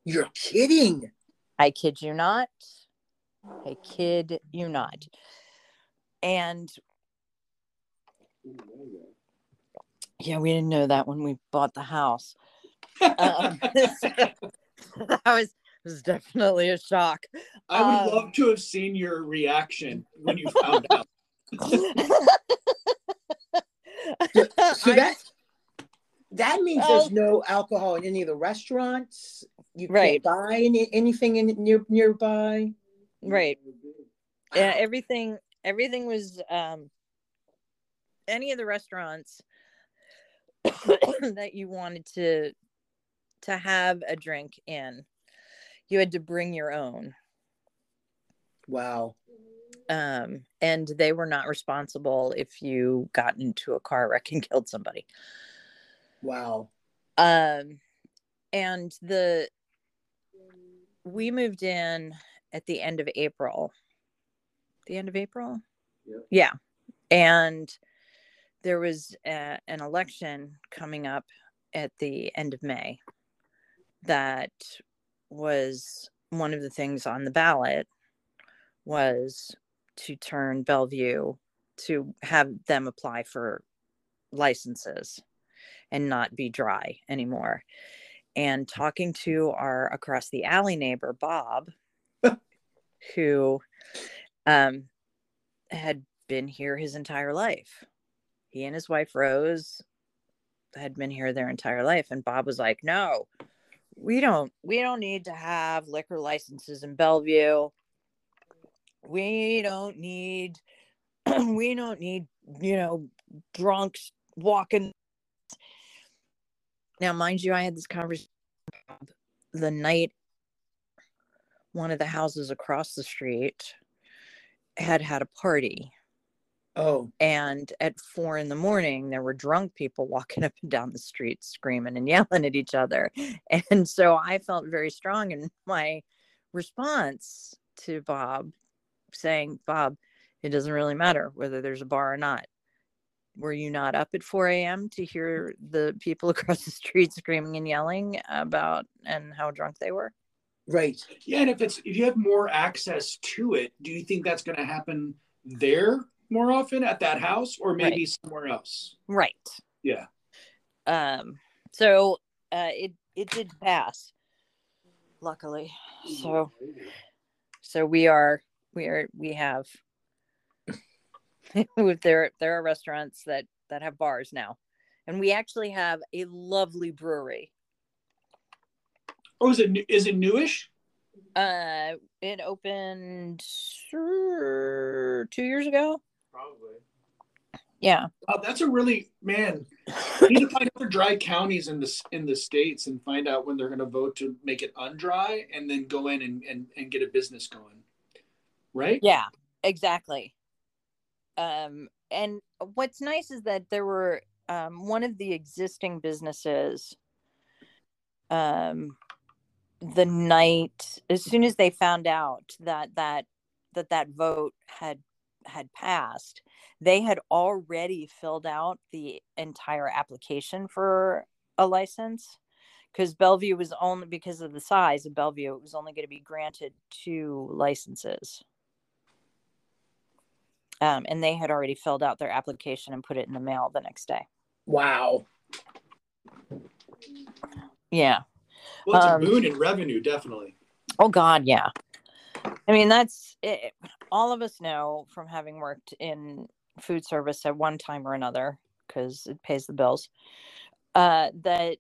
You're kidding. I kid you not. I kid you not. And yeah, we didn't know that when we bought the house. Um, that was was definitely a shock. I would Um, love to have seen your reaction when you found out. So I- that that means Oh. there's no alcohol in any of the restaurants. You Right. can't buy any, anything in near nearby. Right. Yeah, everything everything was um any of the restaurants that you wanted to to have a drink in you had to bring your own Wow. um and they were not responsible if you got into a car wreck and killed somebody Wow. um and the we moved in at the end of april the end of april Yep. yeah and there was a, an election coming up at the end of may that was one of the things on the ballot was to turn bellevue to have them apply for licenses and not be dry anymore. And talking to our across the alley neighbor, Bob, who um, had been here his entire life. He and his wife, Rose, had been here their entire life. And Bob was like, no, we don't, we don't need to have liquor licenses in Bellevue. We don't need, we don't need, you know, drunks walking now, mind you, I had this conversation the night one of the houses across the street had had a party. Oh, And at four in the morning, there were drunk people walking up and down the street screaming and yelling at each other. And so I felt very strong in my response to Bob saying, Bob, it doesn't really matter whether there's a bar or not. Were you not up at 4 a.m. to hear the people across the street screaming and yelling about and how drunk they were? Right. Yeah, and if it's if you have more access to it, do you think that's going to happen there more often at that house, or maybe somewhere else? Right. Yeah. Um, so uh, it it did pass, luckily. So so we are we are we have there there are restaurants that that have bars now, and we actually have a lovely brewery. Oh, is it new- is it newish? Uh, it opened two years ago. Probably. Yeah. Oh, that's a really man. We need to find other dry counties in the in the states and find out when they're going to vote to make it undry, and then go in and and, and get a business going. Right? Yeah, exactly. Um, and what's nice is that there were um, one of the existing businesses. Um, the night as soon as they found out that that that that vote had had passed, they had already filled out the entire application for a license because Bellevue was only because of the size of Bellevue, it was only going to be granted two licenses um, and they had already filled out their application and put it in the mail the next day. Wow. Yeah. Well, it's Um, a boon in revenue, definitely. Oh God, yeah. I mean, that's it. all of us know from having worked in food service at one time or another because it pays the bills. Uh, that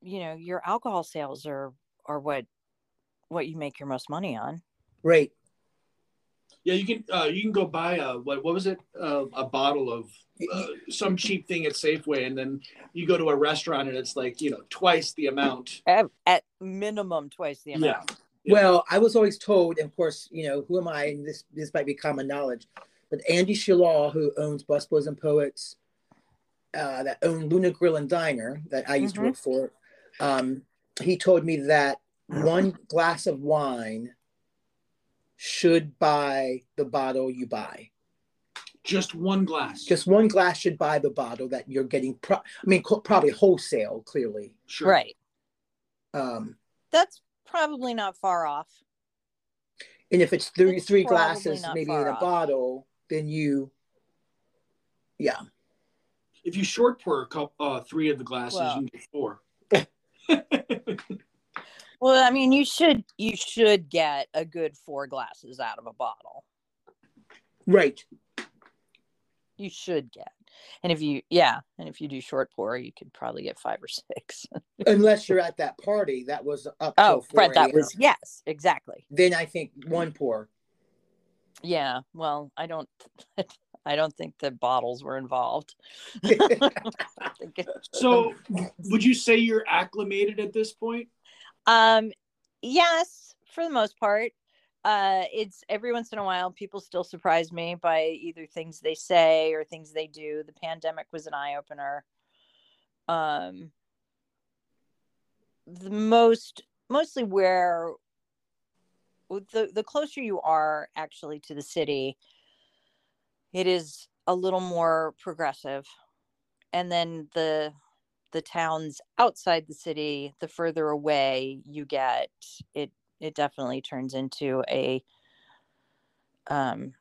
you know your alcohol sales are are what what you make your most money on. Right. Yeah, you can uh, you can go buy a what what was it uh, a bottle of uh, some cheap thing at Safeway, and then you go to a restaurant and it's like you know twice the amount. At, at minimum twice the amount. Yeah. Yeah. Well, I was always told, and of course, you know, who am I? And this this might be common knowledge, but Andy Shalal, who owns Busboys and Poets, uh, that owned Luna Grill and Diner, that I used Mhm. to work for, um, he told me that one glass of wine should buy the bottle you buy. Just one glass. Just one glass should buy the bottle that you're getting. Pro- I mean, co- probably wholesale, clearly. sure. Right. Um, That's probably not far off. and if it's three It's three glasses, maybe in a off. bottle, then you, yeah. If you short pour a couple, uh, three of the glasses, Well. you get four. Well, I mean, you should you should get a good four glasses out of a bottle. Right. You should get, and if you yeah, and if you do short pour, you could probably get five or six. Unless you're at that party that was up oh, till 4 that was yes, exactly. Then I think one pour. Yeah. Well, I don't. I don't think the bottles were involved. So, would you say you're acclimated at this point? Um, yes, for the most part. Uh, it's every once in a while people still surprise me by either things they say or things they do. The pandemic was an eye opener. Um, the most mostly where the the closer you are actually to the city, it is a little more progressive, and then the the towns outside the city, the further away you get, it it definitely turns into a um,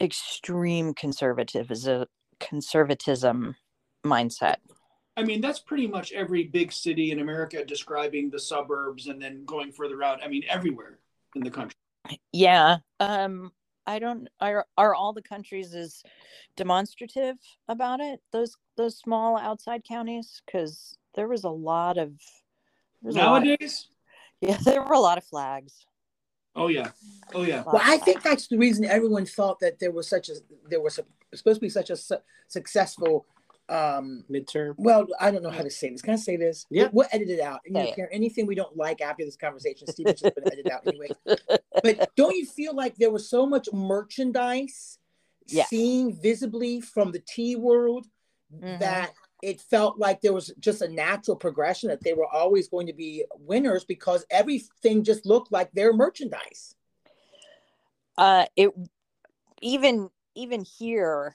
extreme conservatism conservatism mindset. I mean, that's pretty much every big city in America describing the suburbs and then going further out. I mean, everywhere in the country. Yeah. Um, I don't are are all the countries as demonstrative about it? Those those small outside counties? Because there was a lot of there was a lot of- Nowadays? yeah, there were a lot of flags. Oh, yeah. Oh, yeah. Well, I think that's the reason everyone thought that there was such a there was a, supposed to be such a su- successful. Um, Midterm. well, I don't know how to say this. Can I say this? Yeah. We'll, we'll edit it out. And you Say know, anything we don't like after this conversation, Steven's just going to edit out anyway. But don't you feel like there was so much merchandise Yes. seen visibly from the tea world Mhm. that it felt like there was just a natural progression that they were always going to be winners because everything just looked like their merchandise. uh it even even here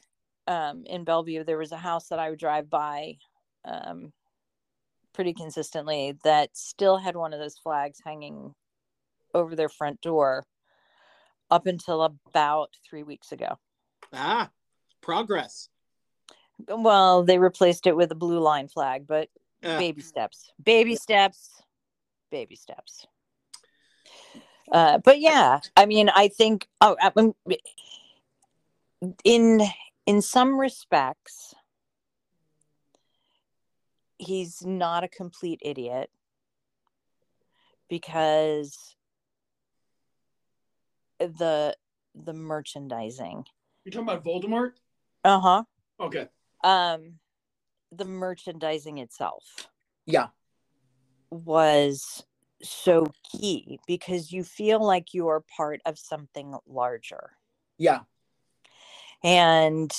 um in bellevue there was a house that i would drive by um pretty consistently that still had one of those flags hanging over their front door up until about three weeks ago. Ah, progress. well they replaced it with a blue line flag but Ah, baby steps baby steps baby steps. Uh but yeah i mean i think oh I mean, in in some respects he's not a complete idiot because the the merchandising You're talking about Voldemort? uh-huh Okay. um the merchandising itself Yeah. was so key because you feel like you are part of something larger Yeah. And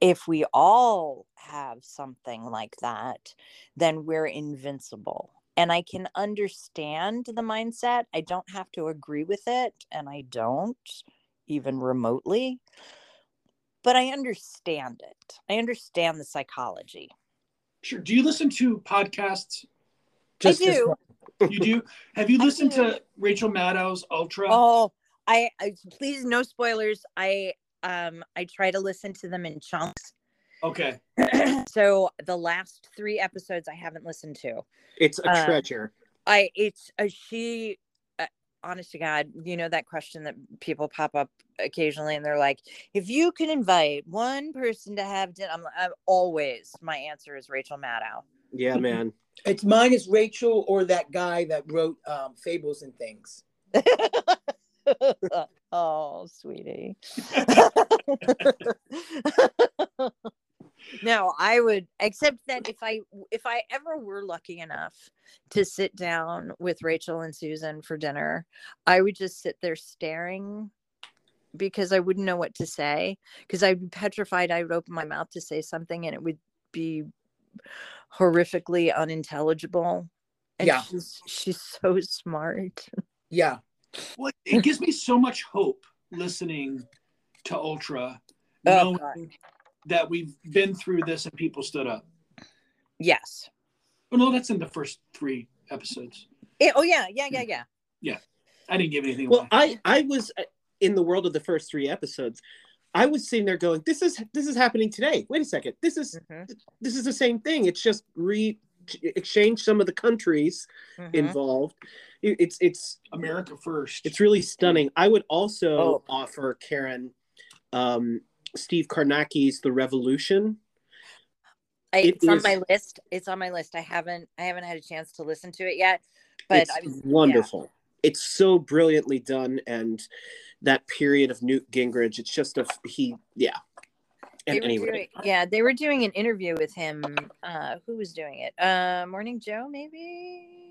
if we all have something like that then we're invincible and i can understand the mindset i don't have to agree with it and i don't even remotely but i understand it i understand the psychology Sure. Do you listen to podcasts? Just this do. You do? Have you I listened do. to Rachel Maddow's Ultra? Oh, I, I please no spoilers. I um I try to listen to them in chunks. Okay. so the last three episodes I haven't listened to. It's a Uh, treasure. I it's a she. Uh, honest to God, you know that question that people pop up occasionally, and they're like, "If you can invite one person to have dinner," I'm, I'm always my answer is Rachel Maddow. Yeah, man. It's mine is Rachel or that guy that wrote um, Fables and Things. oh, sweetie. no, I would except that if I if I ever were lucky enough to sit down with Rachel and Susan for dinner, I would just sit there staring because I wouldn't know what to say because I'd be petrified I would open my mouth to say something and it would be horrifically unintelligible. And Yeah. she's she's so smart. Yeah. Well, it gives me so much hope listening to Ultra, Oh, knowing God. that we've been through this and people stood up. Yes. Oh, no, that's in the first three episodes. Eh, oh yeah, yeah, yeah, yeah. Yeah, I didn't give anything Well, away. I I was uh, in the world of the first three episodes. I was sitting there going, "This is this is happening today." Wait a second. This is Mhm, this is the same thing. It's just re exchange some of the countries mhm. involved, it- it's it's America first. it's really stunning. I would also Oh. offer Caren um, Steve Kornacki's The Revolution. I, It it's on my list. It's on my list. I haven't I haven't had a chance to listen to it yet, but it's I was wonderful. It's so brilliantly done, and that period of Newt Gingrich. It's just a he. Yeah. They At were any doing, yeah, they were doing an interview with him. Uh, who was doing it? Uh, Morning Joe, maybe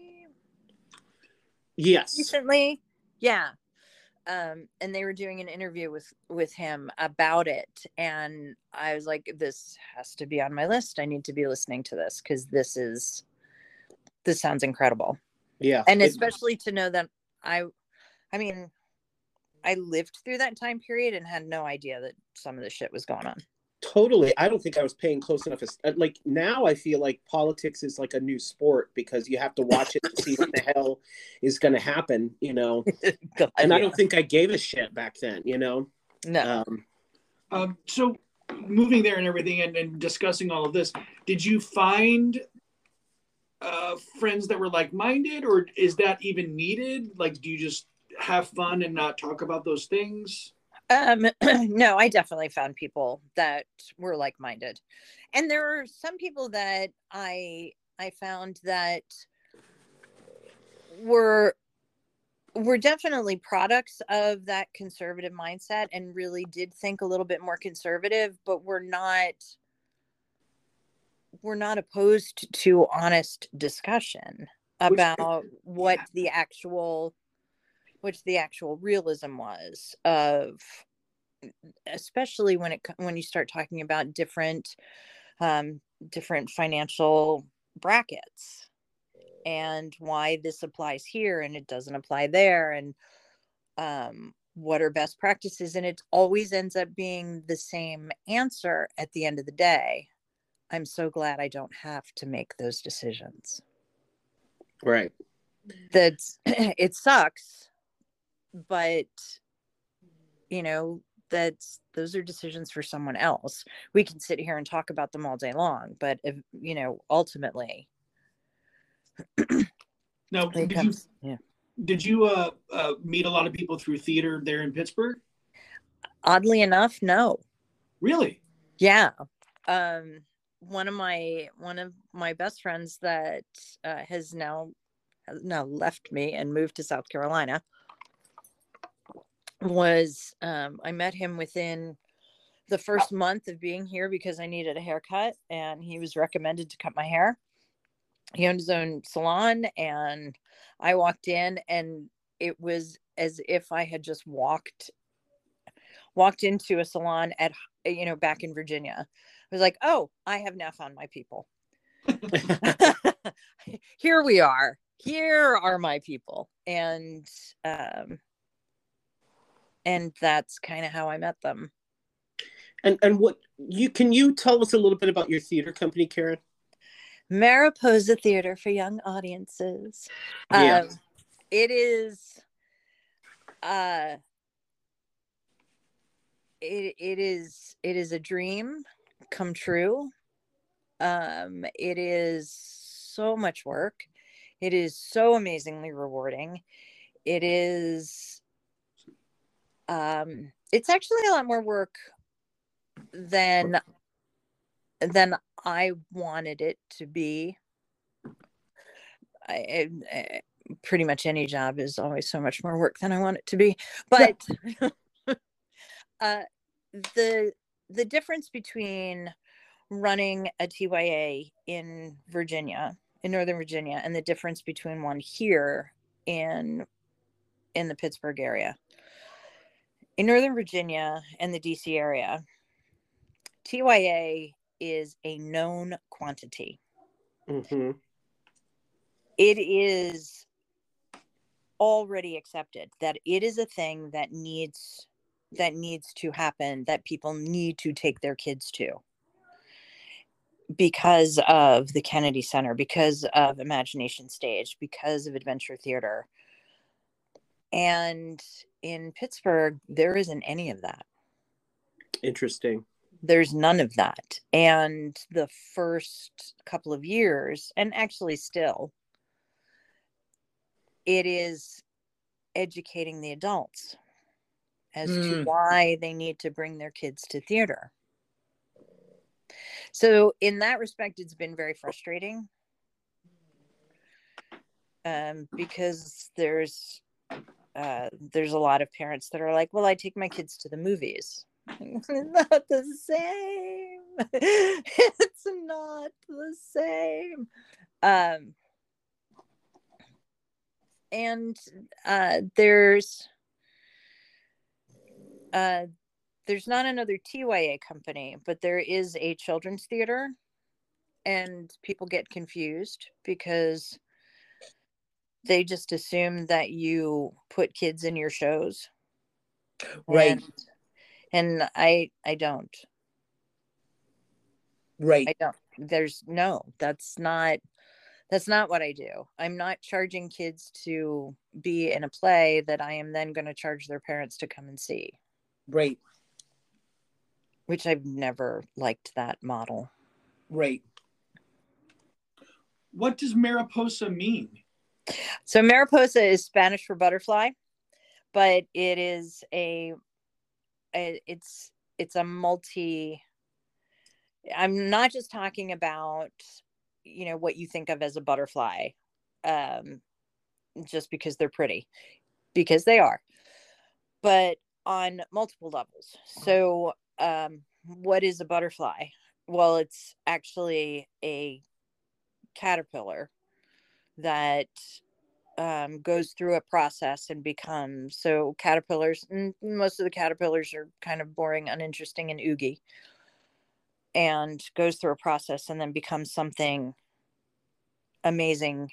yes. recently. Yeah, um, and they were doing an interview with with him about it, and I was like, "This has to be on my list. I need to be listening to this because this is this sounds incredible." Yeah. and especially to know that i i mean i lived through that time period and had no idea that some of the shit was going on totally i don't think i was paying close enough uh, like now i feel like politics is like a new sport because you have to watch it to see what the hell is going to happen you know God, and i don't think i gave a shit back then you know no um Um, so moving there and everything and, and discussing all of this, did you find uh, friends that were like-minded or is that even needed? Like, do you just have fun and not talk about those things? Um no i definitely found people that were like-minded. And there are some people that i i found that were were definitely products of that conservative mindset and really did think a little bit more conservative but we're not we're not opposed to honest discussion about what the actual which the actual realism was of especially when it when you start talking about different um different financial brackets and why this applies here and it doesn't apply there and um what are best practices and it always ends up being the same answer at the end of the day. I'm so glad i don't have to make those decisions. Right. That's it sucks but you know that's those are decisions for someone else we can sit here and talk about them all day long but if you know ultimately Now, did you yeah did you uh, uh, meet a lot of people through theater there in Pittsburgh? oddly enough no Really? yeah um one of my one of my best friends that uh, has now has now left me and moved to south carolina was um i met him within the first month of being here because i needed a haircut and he was recommended to cut my hair. He owned his own salon and i walked in and it was as if i had just walked walked into a salon at you know back in virginia. I was like oh i have now found my people. Here we are. Here are my people. And um and that's kind of how i met them. And and what you can you tell us a little bit about your theater company Caren? Mariposa theater for young audiences. Yeah. um it is uh it, it is it is a dream come true. Um it is so much work. It is so amazingly rewarding. It is um it's actually a lot more work than than i wanted it to be I, I, pretty much any job is always so much more work than i want it to be but uh the the difference between running a TYA in Virginia, in Northern Virginia, and the difference between one here in in the Pittsburgh area. In Northern Virginia and the DC area, TYA is a known quantity. hmm It is already accepted that it is a thing that needs that needs to happen that people need to take their kids to because of the Kennedy Center, because of Imagination Stage, because of Adventure Theater. And in Pittsburgh, there isn't any of that. interesting There's none of that. And the first couple of years, and actually still, it is educating the adults as to Mm. why they need to bring their kids to theater. So, in that respect, it's been very frustrating um, because there's uh, there's a lot of parents that are like, "Well, I take my kids to the movies." not the same. it's not the same. Um, and uh, there's uh, there's not another TYA company, but there is a children's theater, and people get confused because they just assume that you put kids in your shows, Right. And, and I I don't. Right. I don't. There's no. That's not. That's not what I do. I'm not charging kids to be in a play that I am then going to charge their parents to come and see, Right. which I've never liked that model. Right. What does Mariposa mean? So Mariposa is Spanish for butterfly, but it is a, it's it's a multi I'm not just talking about you know what you think of as a butterfly um just because they're pretty because they are but on multiple levels. So um what is a butterfly? Well it's actually a caterpillar that um, goes through a process and becomes so caterpillars most of the caterpillars are kind of boring uninteresting and oogie and goes through a process and then becomes something amazing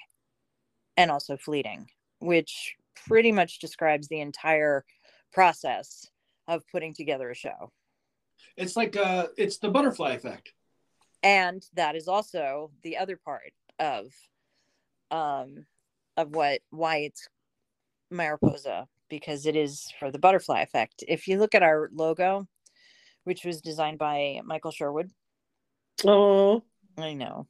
and also fleeting which pretty much describes the entire process of putting together a show It's like uh it's the butterfly effect. and that is also the other part of um of what why it's mariposa because it is for the butterfly effect. If you look at our logo which was designed by michael sherwood. Oh, i know.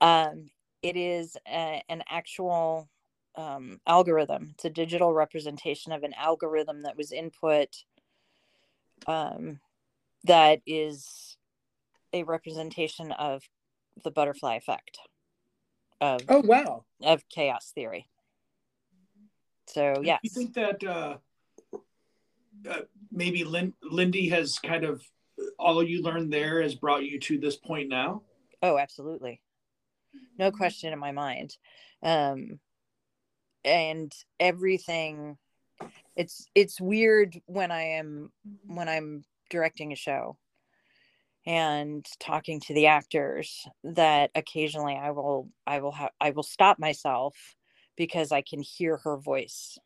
Um it is a, an actual um, algorithm. It's a digital representation of an algorithm that was input um that is a representation of the butterfly effect of Oh wow. of chaos theory. So yes, You think that uh, uh, maybe Lin- Lindy has kind of all you learned there has brought you to this point now? oh absolutely, no question in my mind, um, and everything. It's it's weird when I am when I'm directing a show and talking to the actors that occasionally I will I will have I will stop myself because I can hear her voice.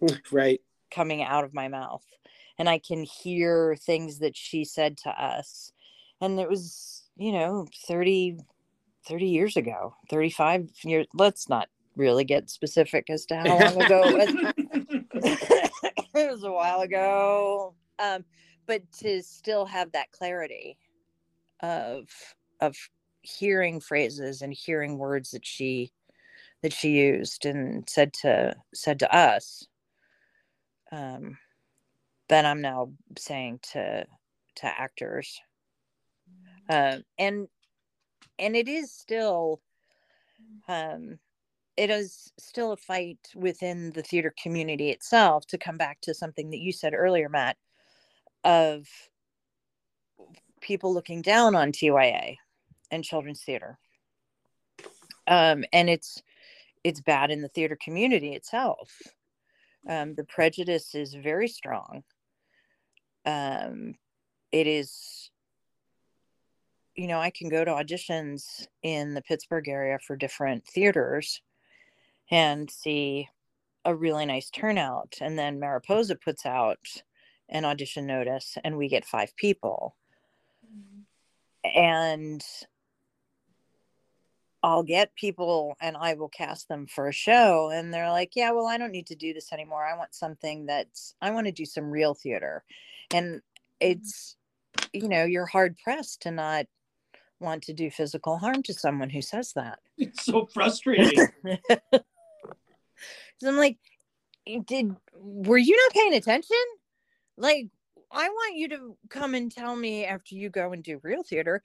Right. coming out of my mouth. And i can hear things that she said to us. And it was you know 30 30 years ago 35 years let's not really get specific as to how long ago it was. It was a while ago. Um but to still have that clarity of of hearing phrases and hearing words that she that she used and said to said to us um that i'm now saying to to actors. Um and and it is still um it is still a fight within the theater community itself to come back to something that you said earlier matt of people looking down on TYA and children's theater. Um, and it's it's bad in the theater community itself. Um, the prejudice is very strong. Um, it is, you know, I can go to auditions in the Pittsburgh area for different theaters and see a really nice turnout. And then Mariposa puts out an audition notice and we get five people. Mm-hmm. And I'll get people and I will cast them for a show and they're like, "Yeah, well, I don't need to do this anymore. I want something that's I want to do some real theater." And mm-hmm. it's you know, you're hard pressed to not want to do physical harm to someone who says that. It's so frustrating. So I'm like, did were you not paying attention? Like, I want you to come and tell me after you go and do real theater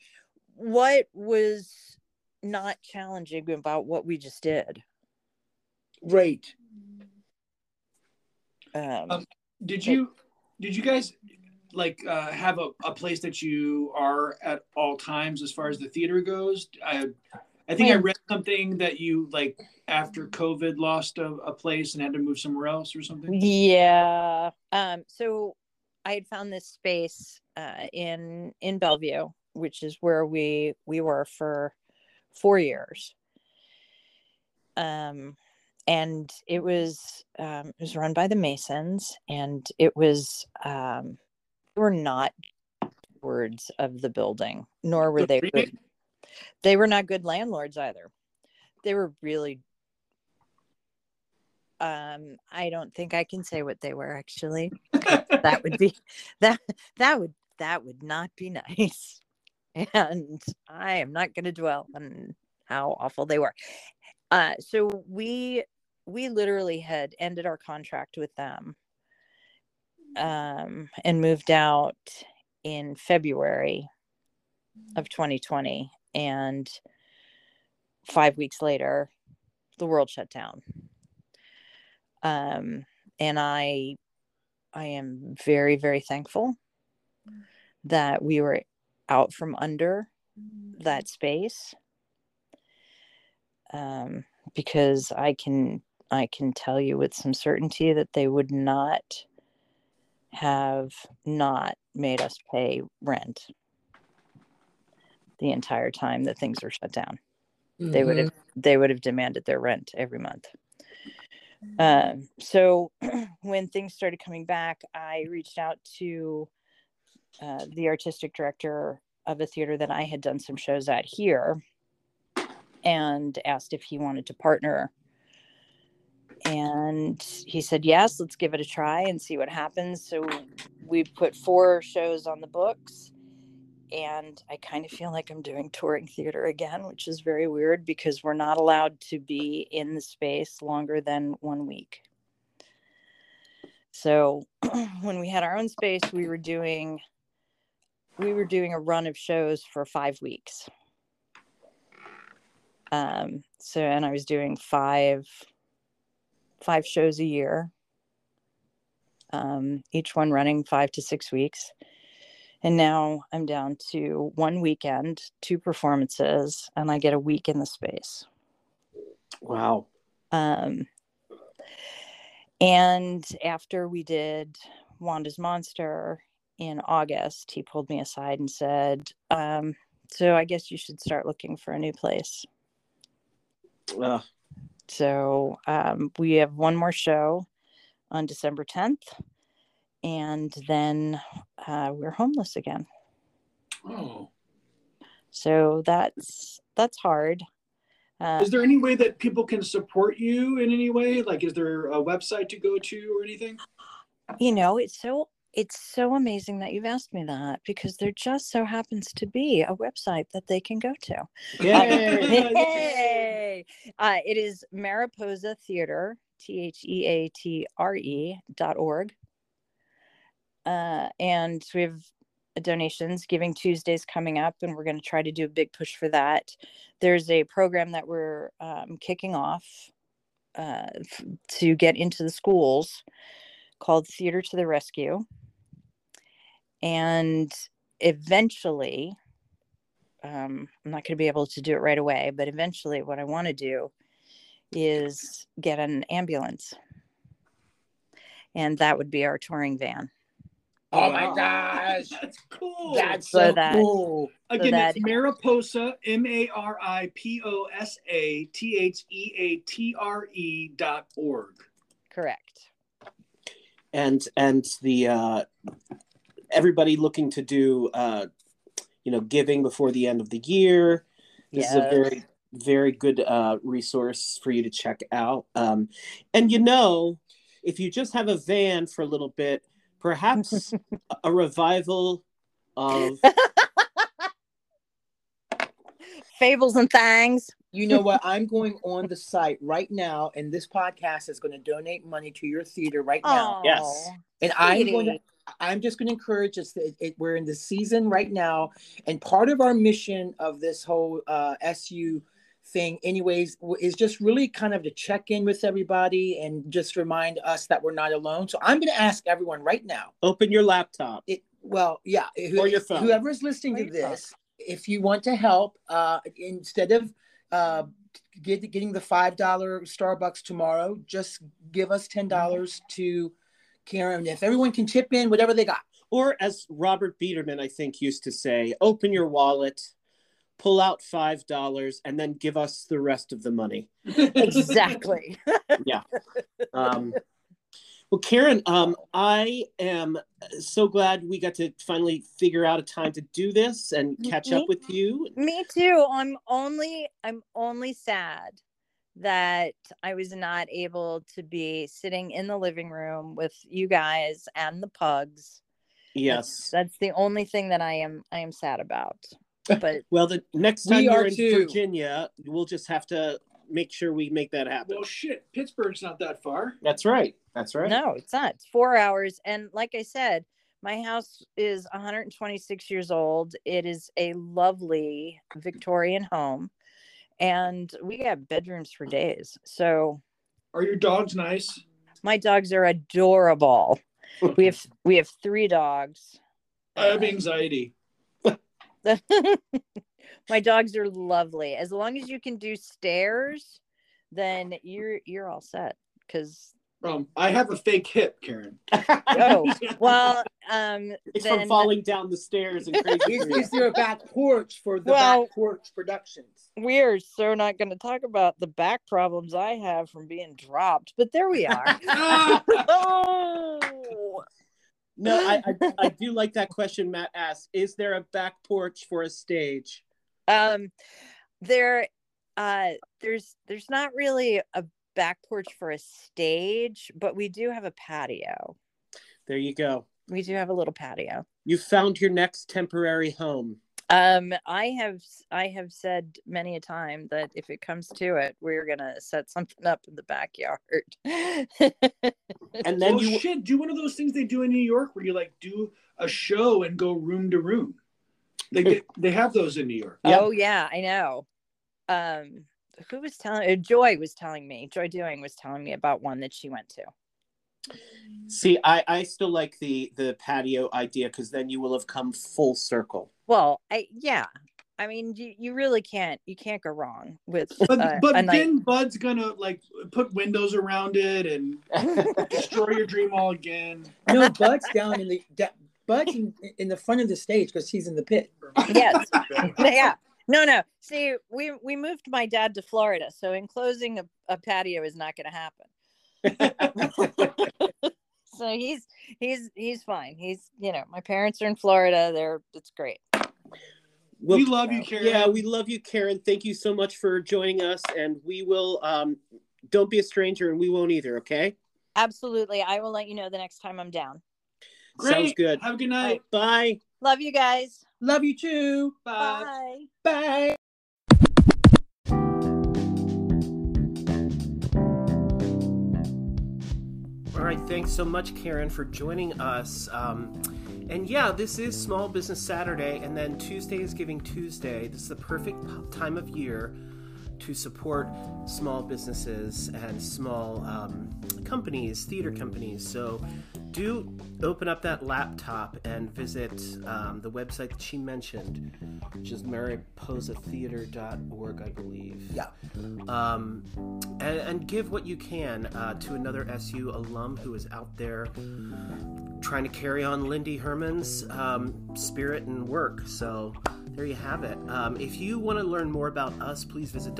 what was not challenging about what we just did. Right. Um, Um, Did you did you guys like uh, have a, a place that you are at all times as far as the theater goes? I I think I read something that you like after COVID lost a, a place and had to move somewhere else or something. yeah. Um, so I had found this space uh, in in Bellevue, which is where we we were for four years. Um, and it was um, it was run by the Masons, and it was um, they were not words of the building, nor were The they good. They were not good landlords either. They were really. Um, I don't think I can say what they were actually. That would be that that would that would not be nice. And I am not going to dwell on how awful they were. Uh, so we we literally had ended our contract with them um, and moved out in February of 2020. And five weeks later, the world shut down. Um, and I, I am very, very thankful that we were out from under that space um, because I can I can tell you with some certainty that they would not have not made us pay rent the entire time that things were shut down. They would have they would have demanded their rent every month. Um, so when things started coming back, I reached out to uh, the artistic director of a theater that I had done some shows at here and asked if he wanted to partner. And he said, yes, let's give it a try and see what happens. So we put four shows on the books. And I kind of feel like I'm doing touring theater again, which is very weird because we're not allowed to be in the space longer than one week. So when we had our own space, we were doing we were doing a run of shows for five weeks. Um, so and I was doing five five shows a year. Um, each one running five to six weeks. And now I'm down to one weekend, two performances, and I get a week in the space. Wow. Um, and after we did Wanda's Monster in August, he pulled me aside and said, um, So I guess you should start looking for a new place. Uh, So um, we have one more show on December 10th, and then uh, we're homeless again. Oh, So that's that's hard. Uh, is there any way that people can support you in any way? Like, is there a website to go to or anything? you know it's so it's so amazing that you've asked me that because there just so happens to be a website that they can go to yeah. Yay! uh, it is mariposa theater t-h-e-a-t-r-e dot org uh, and we have donations giving tuesdays coming up and we're going to try to do a big push for that there's a program that we're um, kicking off uh, f- to get into the schools called Theater to the Rescue. And eventually, um, I'm not going to be able to do it right away, but eventually, what I want to do is get an ambulance. And that would be our touring van. Oh my gosh. That's cool. That's So so, that- cool. Again, that- it's Mariposa, M A R I P O S A T H E A T R E dot org. Correct. and and the uh, everybody looking to do uh, you know giving before the end of the year. This is a very very good uh, resource for you to check out. Um, and you know, if you just have a van for a little bit, perhaps a revival of Fables and Things. You know what? I'm going on the site right now, and this podcast is going to donate money to your theater right now. Oh, Yes. And I'm going to. I'm just going to encourage us. That it, we're in the season right now, and part of our mission of this whole uh, SU thing, anyways, is just really kind of to check in with everybody and just remind us that we're not alone. So I'm going to ask everyone right now. Open your laptop. It well, yeah, who- Or your phone. whoever's listening Or to your phone. this, if you want to help, uh, instead of uh, get, getting the five dollar Starbucks tomorrow, just give us ten dollars to Caren. If everyone can chip in, whatever they got. Or as Robert Biederman, I think, used to say, open your wallet, pull out five dollars, and then give us the rest of the money. exactly. Yeah. Um, well, Caren, um, I am so glad we got to finally figure out a time to do this and catch up with you. Me too. I'm only I'm only sad that I was not able to be sitting in the living room with you guys and the pugs. Yes. That's the only thing that I am I am sad about. But Well, the next We time you're are in too. Virginia, we'll just have to make sure we make that happen. Well, shit, Pittsburgh's not that far. That's right. That's right. no, it's not. It's 4 hours and like I said, my house is 126 years old. It is a lovely Victorian home and we got bedrooms for days. So Are your dogs nice? my dogs are adorable. We have we have three dogs. I have anxiety. my dogs are lovely. As long as you can do stairs, then you're you're all set. Because Um, I have a fake hip, Caren. oh well, um, it's then from falling down the stairs and crazy. Is, things. is there a back porch for the Well- back porch productions? we are so not going to talk about the back problems I have from being dropped. But there we are. oh, no, I, I I do like that question Matt asked. Is there a back porch for a stage? um, there, uh, there's there's not really a back porch for a stage, but we do have a patio. There you go. We do have a little patio. You found your next temporary home. Um, I have I have said many a time that if it comes to it, we're gonna set something up in the backyard. And then well, you shit, do one of those things they do in New York where you like do a show and go room to room. They get, they have those in New York. Yep. Oh yeah, I know. Um, who was telling? Uh, Joy was telling me. Joy Doing was telling me about one that she went to. see, I I still like the the patio idea because then you will have come full circle. Well, I yeah. I mean, you, you really can't you can't go wrong with But uh, but a night. then Bud's gonna like put windows around it and destroy your dream all again. No, Bud's down in the da- Bud's in, in the front of the stage because he's in the pit. yes, yeah. No, no. See, we we moved my dad to Florida, so enclosing a, a patio is not going to happen. So he's he's he's fine. He's you know my parents are in Florida. They're it's great. Well, we love you, Caren. Yeah, we love you, Caren. Thank you so much for joining us, and we will. Um, don't be a stranger, and we won't either. Okay. Absolutely, I will let you know the next time I'm down. Great. Sounds good. Have a good night. Bye. Love you guys. Love you too. Bye. Bye. Bye. All right, thanks so much, Caren, for joining us. Um, and yeah, this is Small Business Saturday, and then Tuesday is Giving Tuesday. This is the perfect time of year to support small businesses and small um, companies, theater companies. So do open up that laptop and visit um, the website that she mentioned, which is mariposatheatre.org, I believe. Yeah. Um, and, and give what you can uh, to another SU alum who is out there trying to carry on Lindy Herman's um, spirit and work. So there you have it. Um, if you want to learn more about us, please visit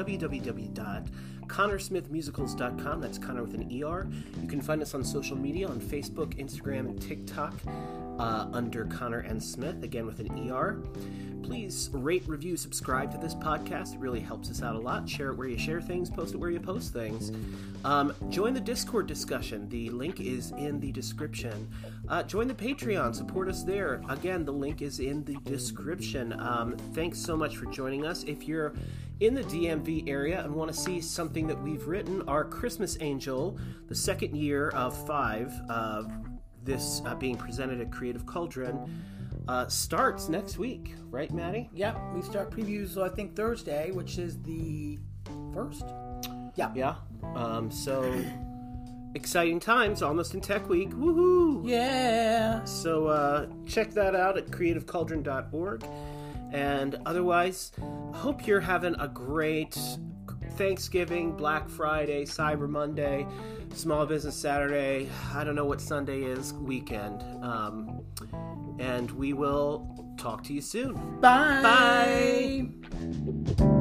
www.connersmithmusicals.com. That's Conner with an ER. You can find us on social media on Facebook, Instagram, and TikTok uh, under Conner and Smith, again with an ER. Please rate, review, subscribe to this podcast. It really helps us out a lot. Share it where you share things, post it where you post things. Um, join the Discord discussion. The link is in the description. Uh, join the Patreon. Support us there. Again, the link is in the description. Um, thanks so much for joining us. If you're in the DMV area and want to see something that we've written, our Christmas Angel, the second year of five, uh, this uh, being presented at Creative Cauldron, uh, starts next week, right, Maddie? Yep, we start previews, I think, Thursday, which is the first. Yeah. Yeah. Um, so exciting times, almost in Tech Week. Woohoo! Yeah. So uh, check that out at creativecauldron.org. And otherwise, hope you're having a great Thanksgiving, Black Friday, Cyber Monday, Small Business Saturday. I don't know what Sunday is, weekend. Um, and we will talk to you soon. Bye. Bye.